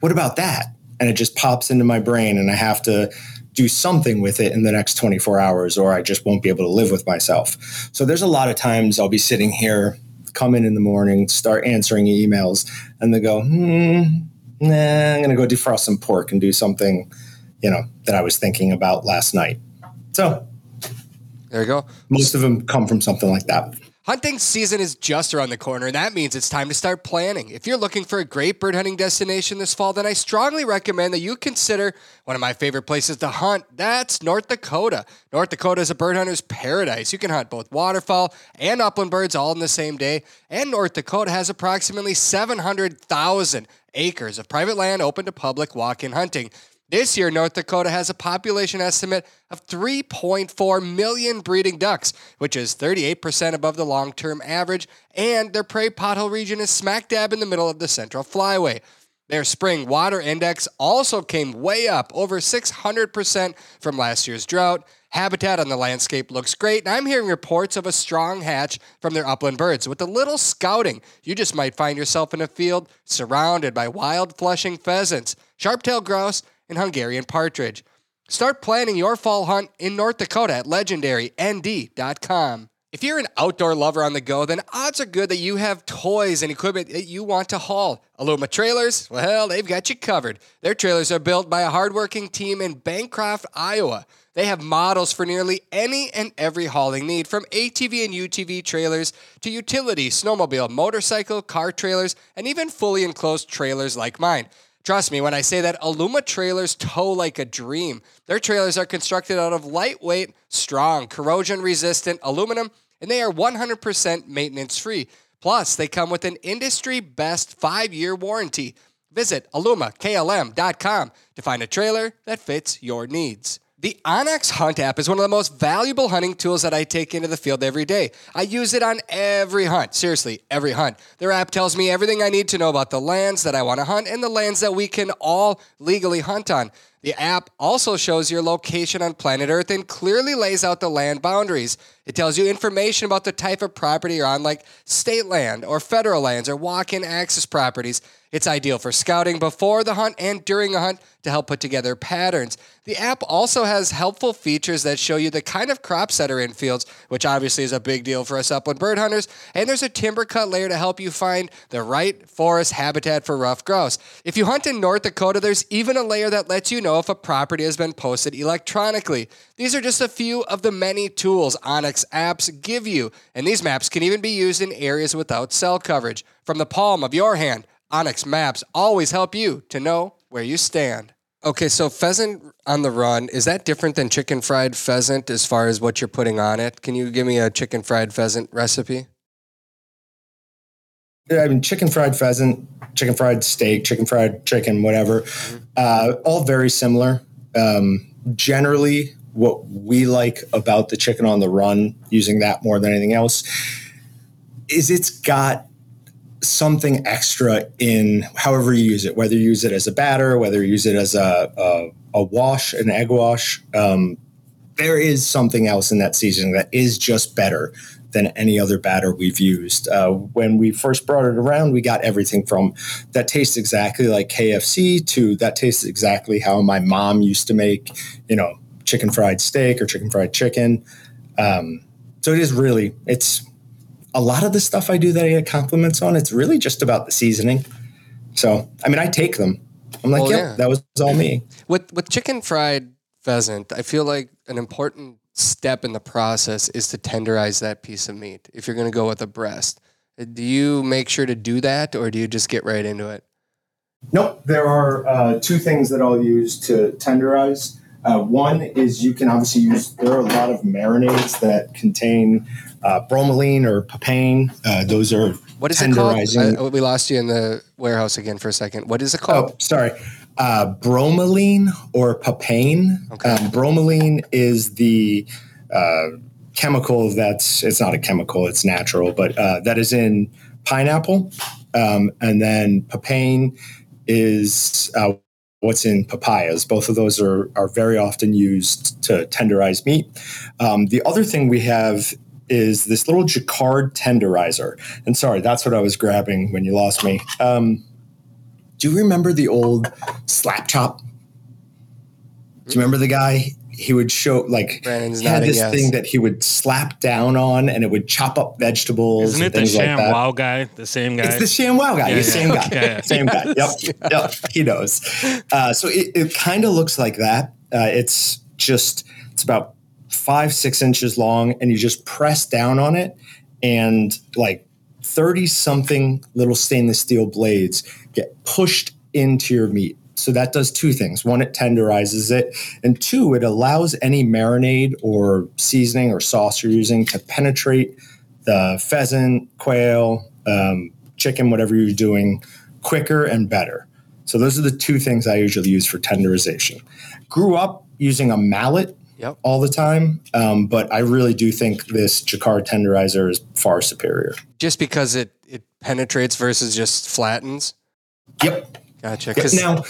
what about that? And it just pops into my brain and I have to do something with it in the next 24 hours or I just won't be able to live with myself. So there's a lot of times I'll be sitting here, come in in the morning, start answering emails, and they go, hmm, nah, I'm going to go defrost some pork and do something, you know, that I was thinking about last night. So There you go. most of them come from something like that. Hunting season is just around the corner, and that means it's time to start planning. If you're looking for a great bird hunting destination this fall, then I strongly recommend that you consider one of my favorite places to hunt. That's North Dakota. North Dakota is a bird hunter's paradise. You can hunt both waterfowl and upland birds all in the same day. And North Dakota has approximately 700,000 acres of private land open to public walk in hunting. This year, North Dakota has a population estimate of 3.4 million breeding ducks, which is 38% above the long term average, and their prairie pothole region is smack dab in the middle of the Central Flyway. Their spring water index also came way up, over 600% from last year's drought. Habitat on the landscape looks great, and I'm hearing reports of a strong hatch from their upland birds. With a little scouting, you just might find yourself in a field surrounded by wild flushing pheasants, sharp-tailed grouse, and Hungarian partridge. Start planning your fall hunt in North Dakota at legendarynd.com. If you're an outdoor lover on the go, then odds are good that you have toys and equipment that you want to haul. Aluma Trailers, well, they've got you covered. Their trailers are built by a hardworking team in Bancroft, Iowa. They have models for nearly any and every hauling need, from ATV and UTV trailers to utility, snowmobile, motorcycle, car trailers, and even fully enclosed trailers like mine. Trust me when I say that Aluma trailers tow like a dream. Their trailers are constructed out of lightweight, strong, corrosion resistant aluminum, and they are 100% maintenance free. Plus, they come with an industry best five year warranty. Visit alumaklm.com to find a trailer that fits your needs. The onX Hunt app is one of the most valuable hunting tools that I take into the field every day. I use it on every hunt, seriously, every hunt. Their app tells me everything I need to know about the lands that I want to hunt and the lands that we can all legally hunt on. The app also shows your location on planet Earth and clearly lays out the land boundaries. It tells you information about the type of property you're on, like state land or federal lands or walk in access properties. It's ideal for scouting before the hunt and during a hunt to help put together patterns. The app also has helpful features that show you the kind of crops that are in fields, which obviously is a big deal for us upland bird hunters. And there's a timber cut layer to help you find the right forest habitat for ruffed grouse. If you hunt in North Dakota, there's even a layer that lets you know if a property has been posted electronically. These are just a few of the many tools onX apps give you, and these maps can even be used in areas without cell coverage. From the palm of your hand, onX maps always help you to know where you stand. Okay, so pheasant on the run, is that different than chicken fried pheasant as far as what you're putting on it? Can you give me a chicken fried pheasant recipe? I mean, chicken fried pheasant, chicken fried steak, chicken fried chicken, whatever, uh, all very similar. Um, generally, what we like about the chicken on the run, using that more than anything else, is it's got something extra in however you use it, whether you use it as a batter, whether you use it as a, a, a wash, an egg wash. Um, there is something else in that seasoning that is just better than any other batter we've used. Uh, when we first brought it around, we got everything from that tastes exactly like KFC to that tastes exactly how my mom used to make, you know, chicken fried steak or chicken fried chicken. Um, so it is really, it's a lot of the stuff I do that I get compliments on, it's really just about the seasoning. So, I mean, I take them. I'm like, Well, yep, yeah. that was all me. With with chicken fried pheasant, I feel like an important step in the process is to tenderize that piece of meat. If you're going to go with a breast, Uh, do you make sure to do that, or do you just get right into it? Nope. There are uh, two things that I'll use to tenderize. Uh, one is you can obviously use, there are a lot of marinades that contain uh, bromelain or papain. Uh, those are What is it called? I, we lost you in the warehouse again for a second. What is it called? Oh, sorry. Uh, bromelain or papain. Okay. Um, bromelain is the uh, chemical that's, it's not a chemical, it's natural, but uh, that is in pineapple. Um, and then papain is uh, what's in papayas. Both of those are, are very often used to tenderize meat. Um, the other thing we have is this little Jaccard tenderizer. And sorry, that's what I was grabbing when you lost me. Um, do you remember the old slap chop? Do you remember the guy? He would show like Brandon's he had this yes. thing that he would slap down on, and it would chop up vegetables Isn't and it the things like Sham. Wow guy? The same guy? It's the Sham Wow guy. Yeah, the yeah. same guy. Okay. <laughs> Same guy. Yep. <laughs> Yep. He knows. Uh, so it, it kind of looks like that. Uh, it's just it's about five six inches long, and you just press down on it, and like thirty something little stainless steel blades get pushed into your meat. So that does two things. One, it tenderizes it, and two, it allows any marinade or seasoning or sauce you're using to penetrate the pheasant, quail, um, chicken, whatever you're doing, quicker and better. So those are the two things I usually use for tenderization. Grew up using a mallet Yep. all the time, um, but I really do think this Jaccard tenderizer is far superior. Just because it it penetrates versus just flattens. Yep. Gotcha. Yeah, 'Cause- Now,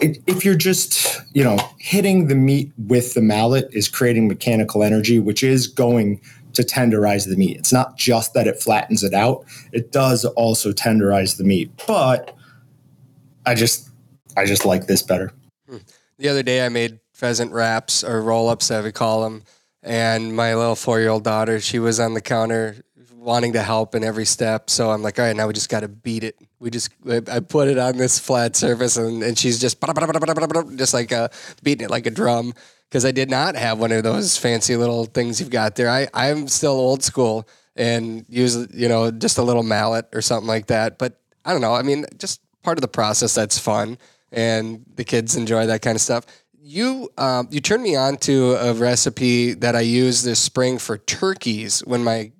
if you're just, you know, hitting the meat with the mallet is creating mechanical energy, which is going to tenderize the meat. It's not just that it flattens it out, it does also tenderize the meat. But I just I just like this better. Hmm. the other day I made pheasant wraps or roll ups, that we call them. And my little four year old daughter, she was on the counter wanting to help in every step. So I'm like, all right, now we just got to beat it. We just, I put it on this flat surface and, and she's just, just like uh, beating it like a drum. Because I did not have one of those fancy little things you've got there. I, I'm still old school and use, you know, just a little mallet or something like that. But I don't know. I mean, just part of the process that's fun and the kids enjoy that kind of stuff. You um, you turned me on to a recipe that I used this spring for turkeys when my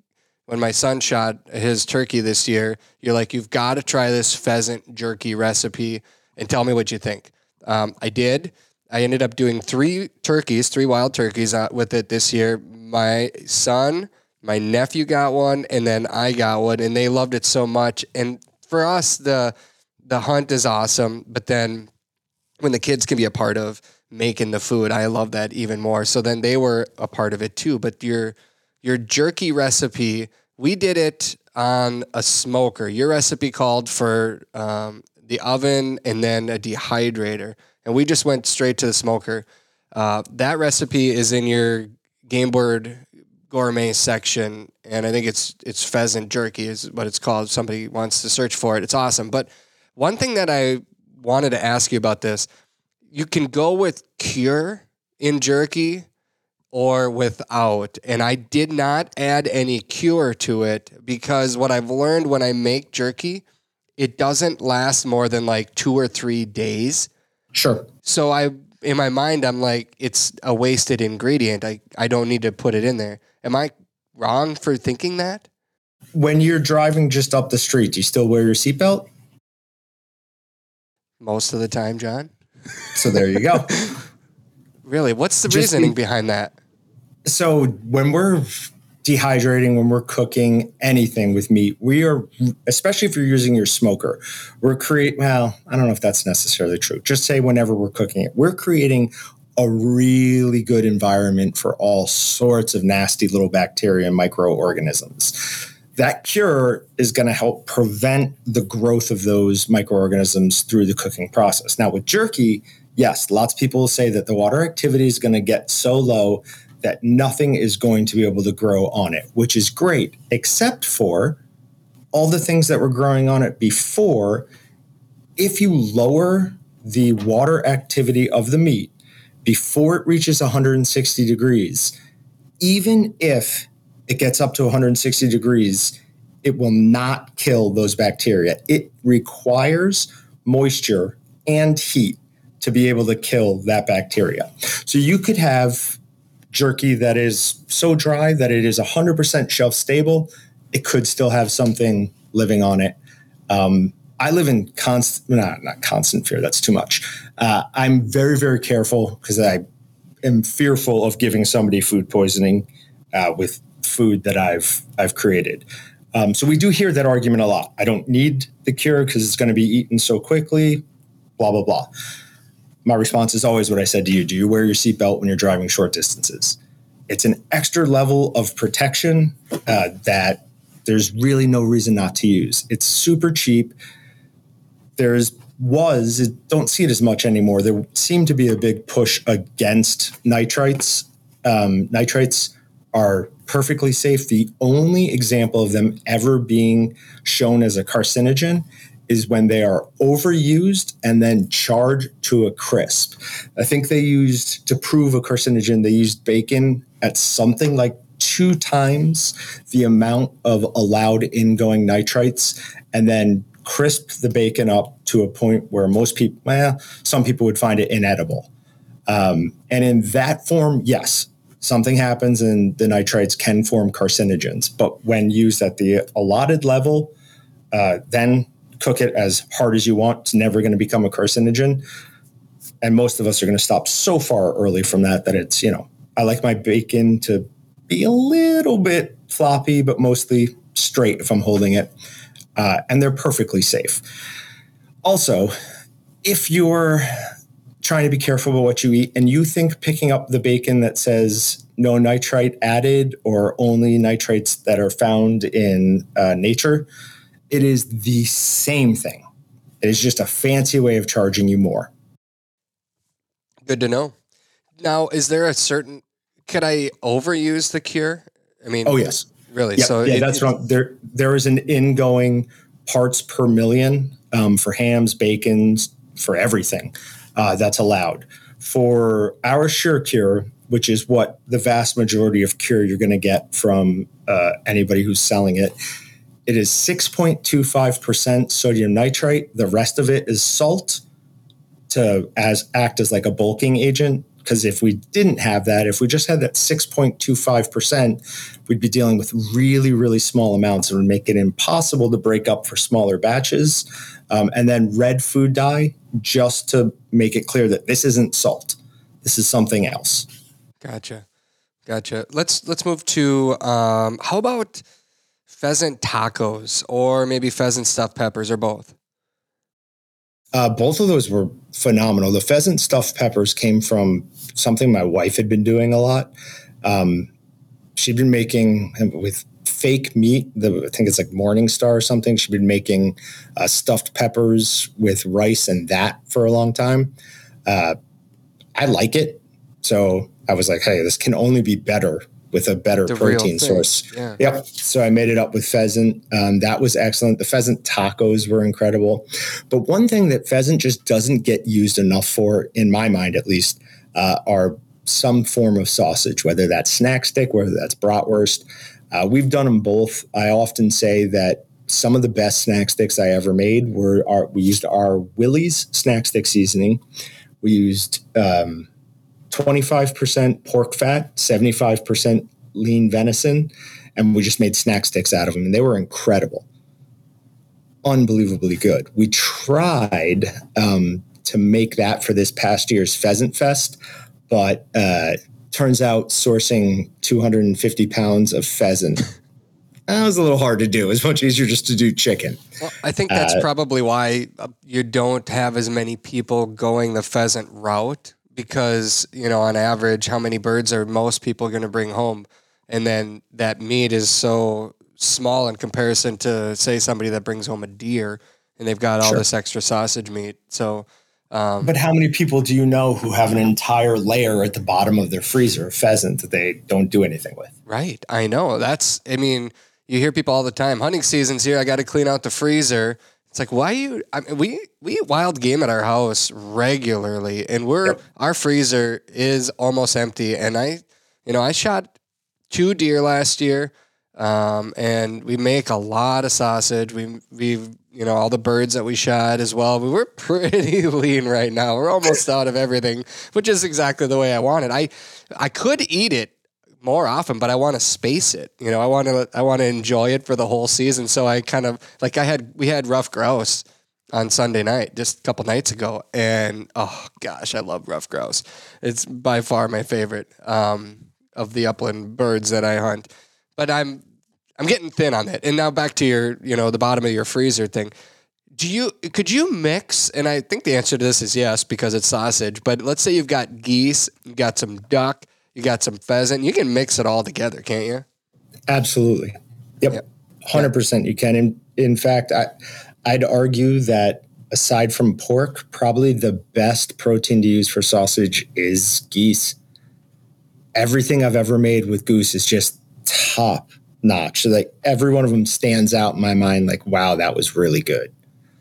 when my son shot his turkey this year. You're like, you've got to try this pheasant jerky recipe and tell me what you think. Um, I did, I ended up doing three turkeys, three wild turkeys uh, with it this year. My son, my nephew got one, and then I got one, and they loved it so much. And for us, the the hunt is awesome, but then when the kids can be a part of making the food, I love that even more. So then they were a part of it too. But your your jerky recipe, we did it on a smoker. Your recipe called for um, the oven and then a dehydrator, and we just went straight to the smoker. Uh, that recipe is in your game bird gourmet section, and I think it's it's pheasant jerky is what it's called. Somebody wants to search for it. It's awesome. But one thing that I wanted to ask you about this, you can go with cure in jerky or without. And I did not add any cure to it because what I've learned when I make jerky, it doesn't last more than like two or three days. Sure. So I in my mind I'm like it's a wasted ingredient. I, I don't need to put it in there. Am I wrong for thinking that? When you're driving just up the street, do you still wear your seatbelt? Most of the time, John. So there you go. <laughs> Really? What's the Just reasoning be- behind that? so when we're dehydrating, when we're cooking anything with meat, we are, especially if you're using your smoker, we're create. Well, I don't know if that's necessarily true. Just say whenever we're cooking it, we're creating a really good environment for all sorts of nasty little bacteria and microorganisms. That cure is going to help prevent the growth of those microorganisms through the cooking process. Now, with jerky, yes, lots of people say that the water activity is going to get so low that nothing is going to be able to grow on it, which is great, except for all the things that were growing on it before. If you lower the water activity of the meat before it reaches 160 degrees, even if it gets up to 160 degrees, it will not kill those bacteria. It requires moisture and heat to be able to kill that bacteria. So you could have jerky that is so dry that it is 100% shelf stable. It could still have something living on it. Um, I live in constant, not, not constant fear, that's too much. Uh, I'm very, very careful because I am fearful of giving somebody food poisoning uh, with food that I've I've created. Um, so we do hear that argument a lot. I don't need the cure because it's going to be eaten so quickly. Blah blah blah. My response is always what I said to you: Do you wear your seatbelt when you're driving short distances? It's an extra level of protection uh, that there's really no reason not to use. It's super cheap. There's was don't see it as much anymore. There seemed to be a big push against nitrites. Um, nitrites are perfectly safe. The only example of them ever being shown as a carcinogen is when they are overused and then charred to a crisp. I think they used to prove a carcinogen, they used bacon at something like two times the amount of allowed ingoing nitrites and then crisp the bacon up to a point where most people, well, some people would find it inedible. Um, and in that form, yes, something happens and the nitrites can form carcinogens. But when used at the allotted level, uh, then cook it as hard as you want. It's never going to become a carcinogen. And most of us are going to stop so far early from that that it's, you know, I like my bacon to be a little bit floppy, but mostly straight if I'm holding it. Uh, and they're perfectly safe. Also, if you're trying to be careful about what you eat and you think picking up the bacon that says no nitrite added or only nitrates that are found in uh, nature, it is the same thing. It is just a fancy way of charging you more. Good to know. Now, is there a certain? Could I overuse the cure? I mean, Oh yes, really. yeah, so yeah, it- that's it- wrong. There, there is an ingoing parts per million um, for hams, bacons, for everything uh, that's allowed. For our Sure Cure, which is what the vast majority of cure you're going to get from uh, anybody who's selling it, it is 6.25% sodium nitrite. The rest of it is salt to as act as like a bulking agent. Because if we didn't have that, if we just had that 6.25%, we'd be dealing with really, really small amounts and would make it impossible to break up for smaller batches. Um, and then red food dye, just to make it clear that this isn't salt. This is something else. Gotcha. Gotcha. Let's let's move to um, how about pheasant tacos or maybe pheasant stuffed peppers or both? Uh, both of those were phenomenal. The pheasant stuffed peppers came from something my wife had been doing a lot. Um, she'd been making with fake meat. The, I think it's like Morningstar or something. She'd been making uh, stuffed peppers with rice and that for a long time. Uh, I like it, so I was like, "Hey, this can only be better with a better The protein source." Yeah. Yep. So I made it up with pheasant. Um, that was excellent. The pheasant tacos were incredible. But one thing that pheasant just doesn't get used enough for, in my mind at least, uh, are some form of sausage, whether that's snack stick, whether that's bratwurst. Uh, we've done them both. I often say that some of the best snack sticks I ever made were our, we used our Willie's snack stick seasoning. We used um, 25% pork fat, 75% lean venison, and we just made snack sticks out of them, and they were incredible. Unbelievably good. We tried um, to make that for this past year's Pheasant Fest, but uh, turns out sourcing 250 pounds of pheasant <laughs> that was a little hard to do. It's much easier just to do chicken. Well, I think that's Uh, probably why uh, you don't have as many people going the pheasant route because, you know, on average, how many birds are most people going to bring home? And then that meat is so small in comparison to, say, somebody that brings home a deer and they've got all Sure. this extra sausage meat. So, um, But how many people do you know who have an entire layer at the bottom of their freezer of pheasant that they don't do anything with? Right. I know. That's, I mean, you hear people all the time, hunting season's here. I got to clean out the freezer. It's like, why you, I mean, we, we eat wild game at our house regularly and we're, Yep. our freezer is almost empty. And I, you know, I shot two deer last year. Um, and we make a lot of sausage. We, we've, you know, all the birds that we shot as well. We were <laughs> pretty lean right now. We're almost out of everything, which is exactly the way I wanted. I, I could eat it more often, but I want to space it. You know, I want to I want to enjoy it for the whole season. So I kind of like I had we had ruffed grouse on Sunday night just a couple nights ago, and oh gosh, I love ruffed grouse. It's by far my favorite um, of the upland birds that I hunt. But I'm I'm getting thin on it. And now back to your you know the bottom of your freezer thing. Do you could you mix? And I think the answer to this is yes because it's sausage. But let's say you've got geese, you got some duck, you got some pheasant. You can mix it all together, can't you? Absolutely. Yep. Yep. Hundred percent. You can. In, in fact, I, I'd argue that aside from pork, probably the best protein to use for sausage is geese. Everything I've ever made with goose is just top notch. So like every one of them stands out in my mind. Like, wow, that was really good.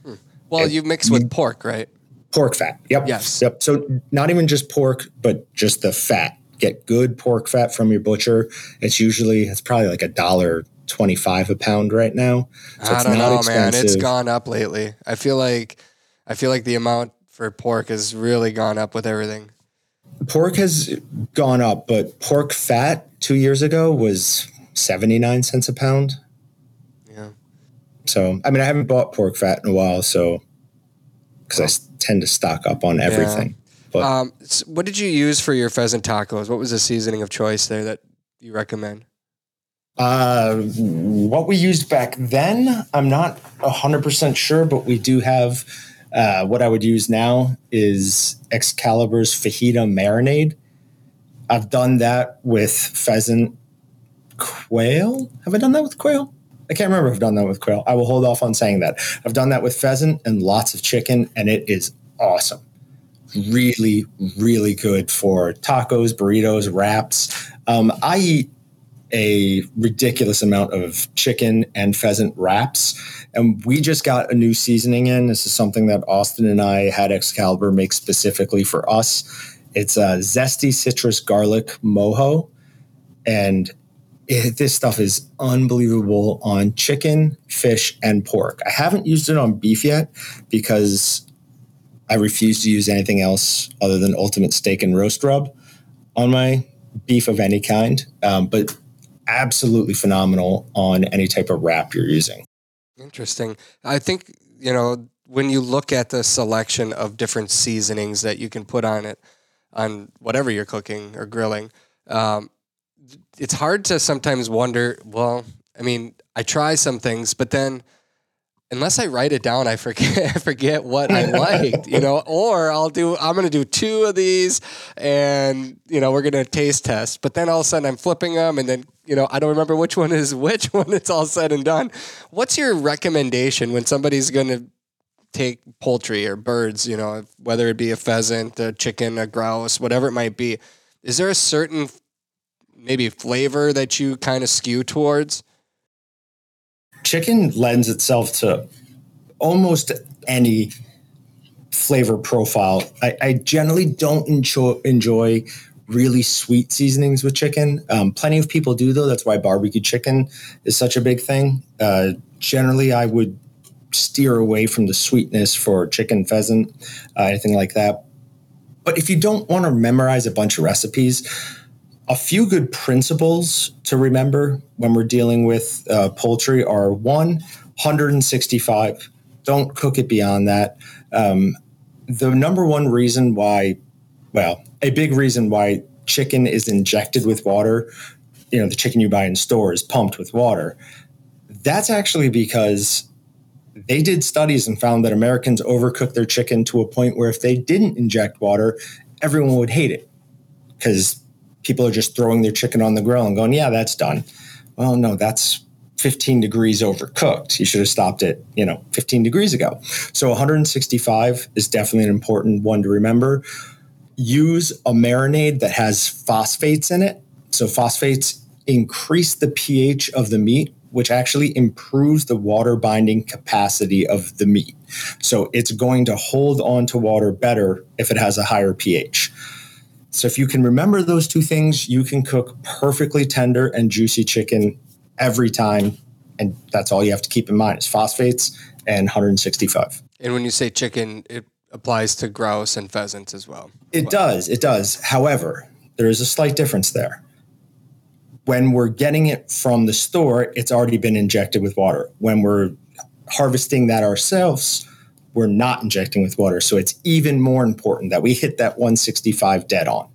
Hmm. Well, you mix with pork, right? Pork fat. Yep. Yes. Yep. So not even just pork, but just the fat. Get good pork fat from your butcher. It's usually it's probably like a dollar twenty five a pound right now. So I don't not know, man. It's expensive. gone up lately. I feel like I feel like the amount for pork has really gone up with everything. Pork has gone up, but pork fat two years ago was seventy nine cents a pound. Yeah. So I mean, I haven't bought pork fat in a while, so because I tend to stock up on everything. But Um, s- what did you use for your pheasant tacos? What was the seasoning of choice there that you recommend? Uh, what we used back then, I'm not 100% sure, but we do have uh, what I would use now is Excalibur's fajita marinade. I've done that with pheasant quail. Have I done that with quail? I can't remember if I've done that with quail. I will hold off on saying that. I've done that with pheasant and lots of chicken, and it is awesome. Really, really good for tacos, burritos, wraps. Um, I eat a ridiculous amount of chicken and pheasant wraps. And we just got a new seasoning in. This is something that Austin and I had Excalibur make specifically for us. It's a zesty citrus garlic mojo. And it, this stuff is unbelievable on chicken, fish, and pork. I haven't used it on beef yet because I refuse to use anything else other than Ultimate Steak and Roast Rub on my beef of any kind. Um, but absolutely phenomenal on any type of wrap you're using. Interesting. I think, you know, when you look at the selection of different seasonings that you can put on it, on whatever you're cooking or grilling. Um, it's hard to sometimes wonder. Well, I mean, I try some things, but then unless I write it down, I forget <laughs> I forget what I liked, you know, or I'll do I'm gonna do two of these and you know, we're gonna taste test. But then all of a sudden I'm flipping them and then, you know, I don't remember which one is <laughs> which when it's all said and done. What's your recommendation when somebody's gonna take poultry or birds, you know, whether it be a pheasant, a chicken, a grouse, whatever it might be? Is there a certain maybe flavor that you kind of skew towards? Chicken lends itself to almost any flavor profile. I, I generally don't enjoy, enjoy really sweet seasonings with chicken. Um, plenty of people do, though. That's why barbecue chicken is such a big thing. Uh, generally, I would steer away from the sweetness for chicken, pheasant, uh, anything like that. But if you don't want to memorize a bunch of recipes, a few good principles to remember when we're dealing with uh, poultry are one, 165. Don't cook it beyond that. Um, the number one reason why, well, a big reason why chicken is injected with water, you know, the chicken you buy in stores pumped with water, that's actually because they did studies and found that Americans overcook their chicken to a point where if they didn't inject water, everyone would hate it because people are just throwing their chicken on the grill and going, yeah, that's done. Well, no, that's 15 degrees overcooked. You should have stopped it, you know, 15 degrees ago. So 165 is definitely an important one to remember. Use a marinade that has phosphates in it. So phosphates increase the pH of the meat, which actually improves the water binding capacity of the meat. So it's going to hold on to water better if it has a higher pH. So if you can remember those two things, you can cook perfectly tender and juicy chicken every time. And that's all you have to keep in mind is phosphates and 165. And when you say chicken, it applies to grouse and pheasants as well. It well. does. It does. However, there is a slight difference there. When we're getting it from the store, it's already been injected with water. When we're harvesting that ourselves, we're not injecting with water. So it's even more important that we hit that 165 dead on.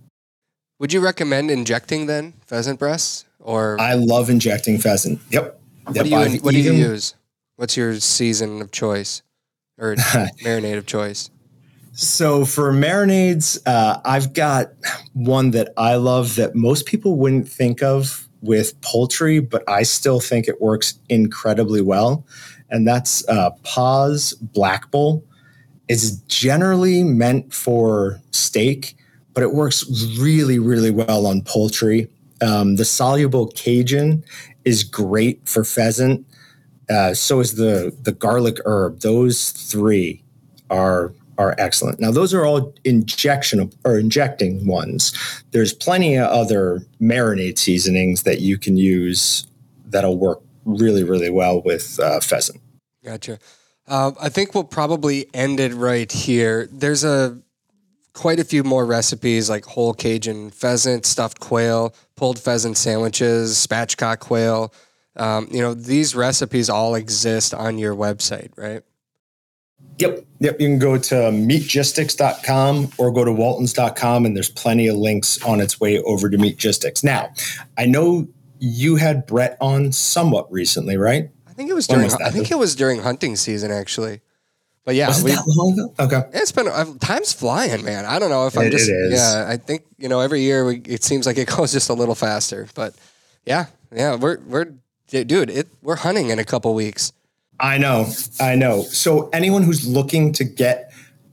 Would you recommend injecting then pheasant breasts or? I love injecting pheasant. Yep. What, yep. do, you, what even, do you use? What's your season of choice or <laughs> marinade of choice? So for marinades, uh, I've got one that I love that most people wouldn't think of with poultry, but I still think it works incredibly well and that's uh, Paws Black Bull. It's generally meant for steak, but it works really, really well on poultry. Um, the soluble Cajun is great for pheasant. Uh, so is the the garlic herb. Those three are are excellent. Now those are all injection or injecting ones. There's plenty of other marinade seasonings that you can use that'll work really, really well with uh, pheasant. Gotcha. Uh, I think we'll probably end it right here. There's a quite a few more recipes like whole Cajun pheasant, stuffed quail, pulled pheasant sandwiches, spatchcock quail. Um, you know, these recipes all exist on your website, right? Yep. Yep. You can go to meatgistics.com or go to waltons.com and there's plenty of links on its way over to Meatgistics. Now, I know you had Brett on somewhat recently, right? I think it was during. Was I think it was during hunting season actually. But yeah, was we, that long ago? Okay, it's been time's flying, man. I don't know if I'm it, just. It yeah, I think you know every year we, it seems like it <laughs> goes just a little faster. But yeah, yeah, we're we're dude, it, we're hunting in a couple weeks. I know, I know. So anyone who's looking to get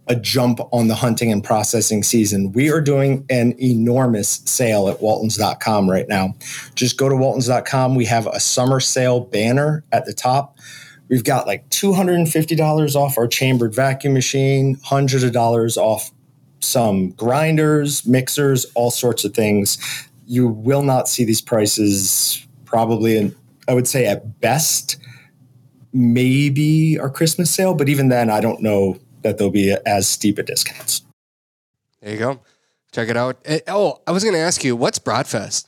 a jump on the hunting and processing season. We are doing an enormous sale at waltons.com right now. Just go to waltons.com. We have a summer sale banner at the top. We've got like $250 off our chambered vacuum machine, hundreds of dollars off some grinders, mixers, all sorts of things. You will not see these prices probably in, I would say at best, maybe our Christmas sale, but even then, I don't know that there'll be as steep a discounts. There you go. Check it out. Eh, oh, I was going to ask you, what's Bratfest?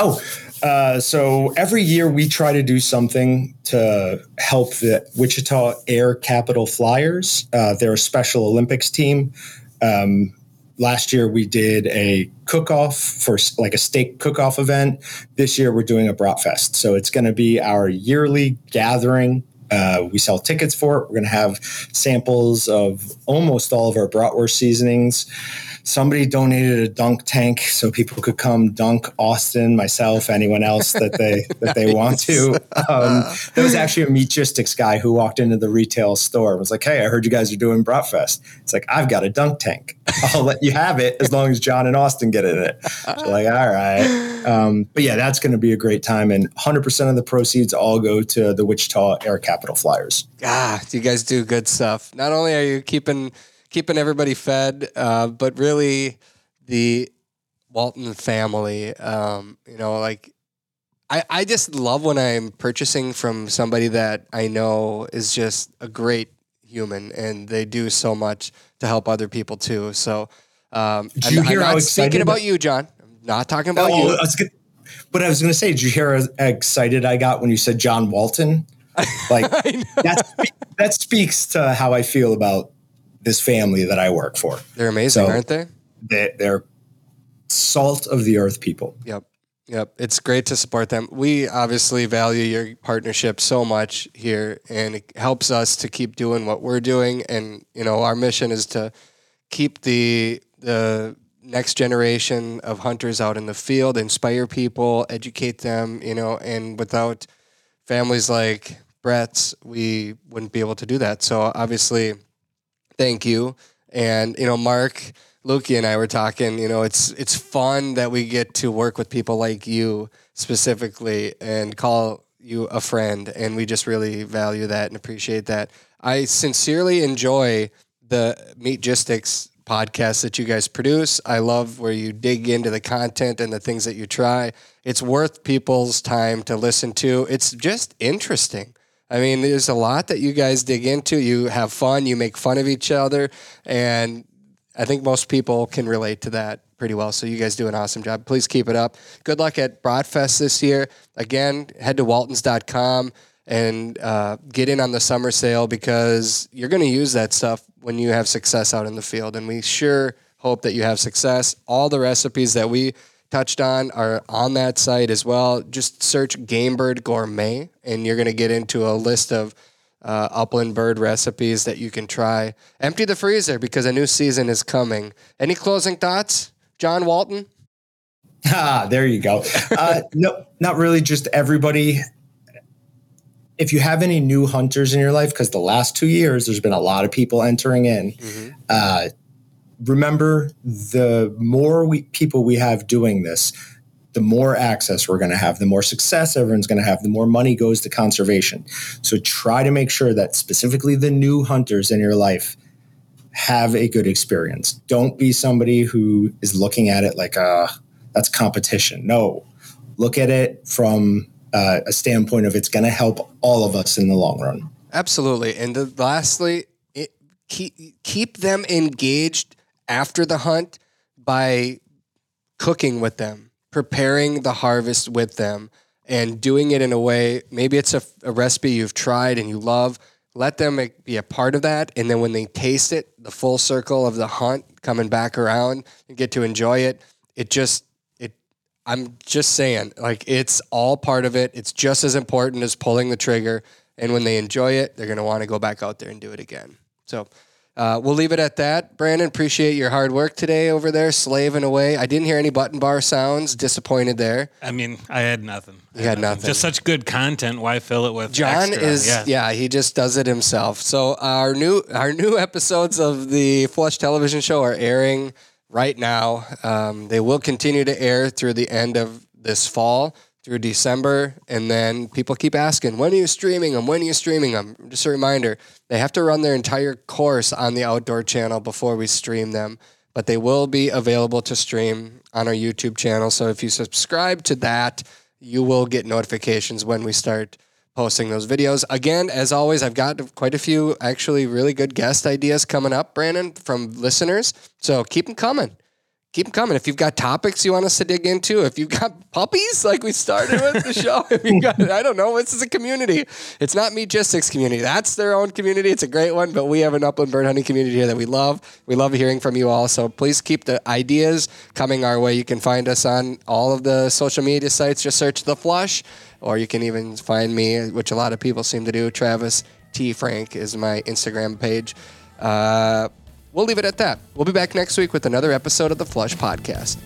Oh, uh, so every year we try to do something to help the Wichita Air Capital Flyers. Uh, they're a Special Olympics team. Um, last year we did a cook off for like a steak cook off event. This year we're doing a Bratfest. So it's going to be our yearly gathering. Uh, we sell tickets for it. We're going to have samples of almost all of our bratwurst seasonings. Somebody donated a dunk tank so people could come dunk Austin, myself, anyone else that they <laughs> that they want to. Um, there was actually a Meatgistics guy who walked into the retail store and was like, "Hey, I heard you guys are doing Bratfest." It's like I've got a dunk tank. <laughs> I'll let you have it as long as Jon and Austin get in it. So like, all right. Um, but yeah, that's going to be a great time, and 100% of the proceeds all go to the Wichita Air Capital Flyers. Ah, you guys do good stuff. Not only are you keeping keeping everybody fed, uh, but really the Walton family. Um, you know, like I, I just love when I'm purchasing from somebody that I know is just a great human, and they do so much to help other people too. So, um, Did I'm, you I'm hear not how speaking about you, Jon. I'm not talking about Oh, you. I was gonna, but I was going to say, did you hear how excited I got when you said John Walton? <laughs> Like that, that speaks to how I feel about this family that I work for. They're amazing, So- aren't they? They, they're salt of the earth people. Yep. Yep. It's great to support them. We obviously value your partnership so much here and it helps us to keep doing what we're doing. And, you know, our mission is to keep the the next generation of hunters out in the field, inspire people, educate them, you know, and without families like Brett's, we wouldn't be able to do that. So obviously thank you. And you know, Mark, Lukey, and I were talking. You know, it's it's fun that we get to work with people like you specifically and call you a friend, and we just really value that and appreciate that. I sincerely enjoy the Meatgistics podcast that you guys produce. I love where you dig into the content and the things that you try. It's worth people's time to listen to. It's just interesting. I mean, there's a lot that you guys dig into. You have fun, you make fun of each other, and I think most people can relate to that pretty well. So you guys do an awesome job. Please keep it up. Good luck at Bratfest this year. Again, head to waltons.com and uh, get in on the summer sale because you're going to use that stuff when you have success out in the field. And we sure hope that you have success. All the recipes that we touched on are on that site as well. Just search Gamebird Gourmet, and you're going to get into a list of uh, upland bird recipes that you can try. Empty the freezer because a new season is coming. Any closing thoughts, John Walton? Ah, there you go. <laughs> Uh, no, not really. Just everybody. If you have any new hunters in your life, because the last two years there's been a lot of people entering in, uh, remember the more we, people we have doing this, the more access we're going to have, the more success everyone's going to have, the more money goes to conservation. So try to make sure that specifically the new hunters in your life have a good experience. Don't be somebody who is looking at it like, uh, that's competition. No, look at it from uh, a standpoint of it's going to help all of us in the long run. Absolutely. And the, lastly, it, keep keep them engaged after the hunt by cooking with them, preparing the harvest with them, and doing it in a way. Maybe it's a, a recipe you've tried and you love. Let them be a part of that, and then when they taste it, the full circle of the hunt coming back around and get to enjoy it. It just. I'm just saying, like it's all part of it. It's just as important as pulling the trigger. And when they enjoy it, they're going to want to go back out there and do it again. So uh, we'll leave it at that. Brandon, appreciate your hard work today over there, slaving away. I didn't hear any button bar sounds. Disappointed there. I mean, I had nothing. You had nothing. Just such good content. Why fill it with John extra? is yeah. yeah. he just does it himself. So our new our new <laughs> episodes of the Flush Television Show are airing right now. Um, they will continue to air through the end of this fall through December, and then people keep asking, "When are you streaming them? When are you streaming them?" Just a reminder: they have to run their entire course on the Outdoor Channel before we stream them. But they will be available to stream on our YouTube channel. So if you subscribe to that, you will get notifications when we start posting those videos. Again, as always, I've got quite a few actually really good guest ideas coming up, Brandon, from listeners. So keep them coming. Keep them coming. If you've got topics you want us to dig into, if you've got <laughs> puppies like we started with the show, if you got, I don't know, this is a community. It's not Meatgistics community. That's their own community. It's a great one, but we have an upland bird hunting community here that we love. We love hearing from you all. So please keep the ideas coming our way. You can find us on all of the social media sites. Just search the flush, or you can even find me, which a lot of people seem to do. Travis T Frank is my Instagram page. Uh, we'll leave it at that. We'll be back next week with another episode of the Flush Podcast.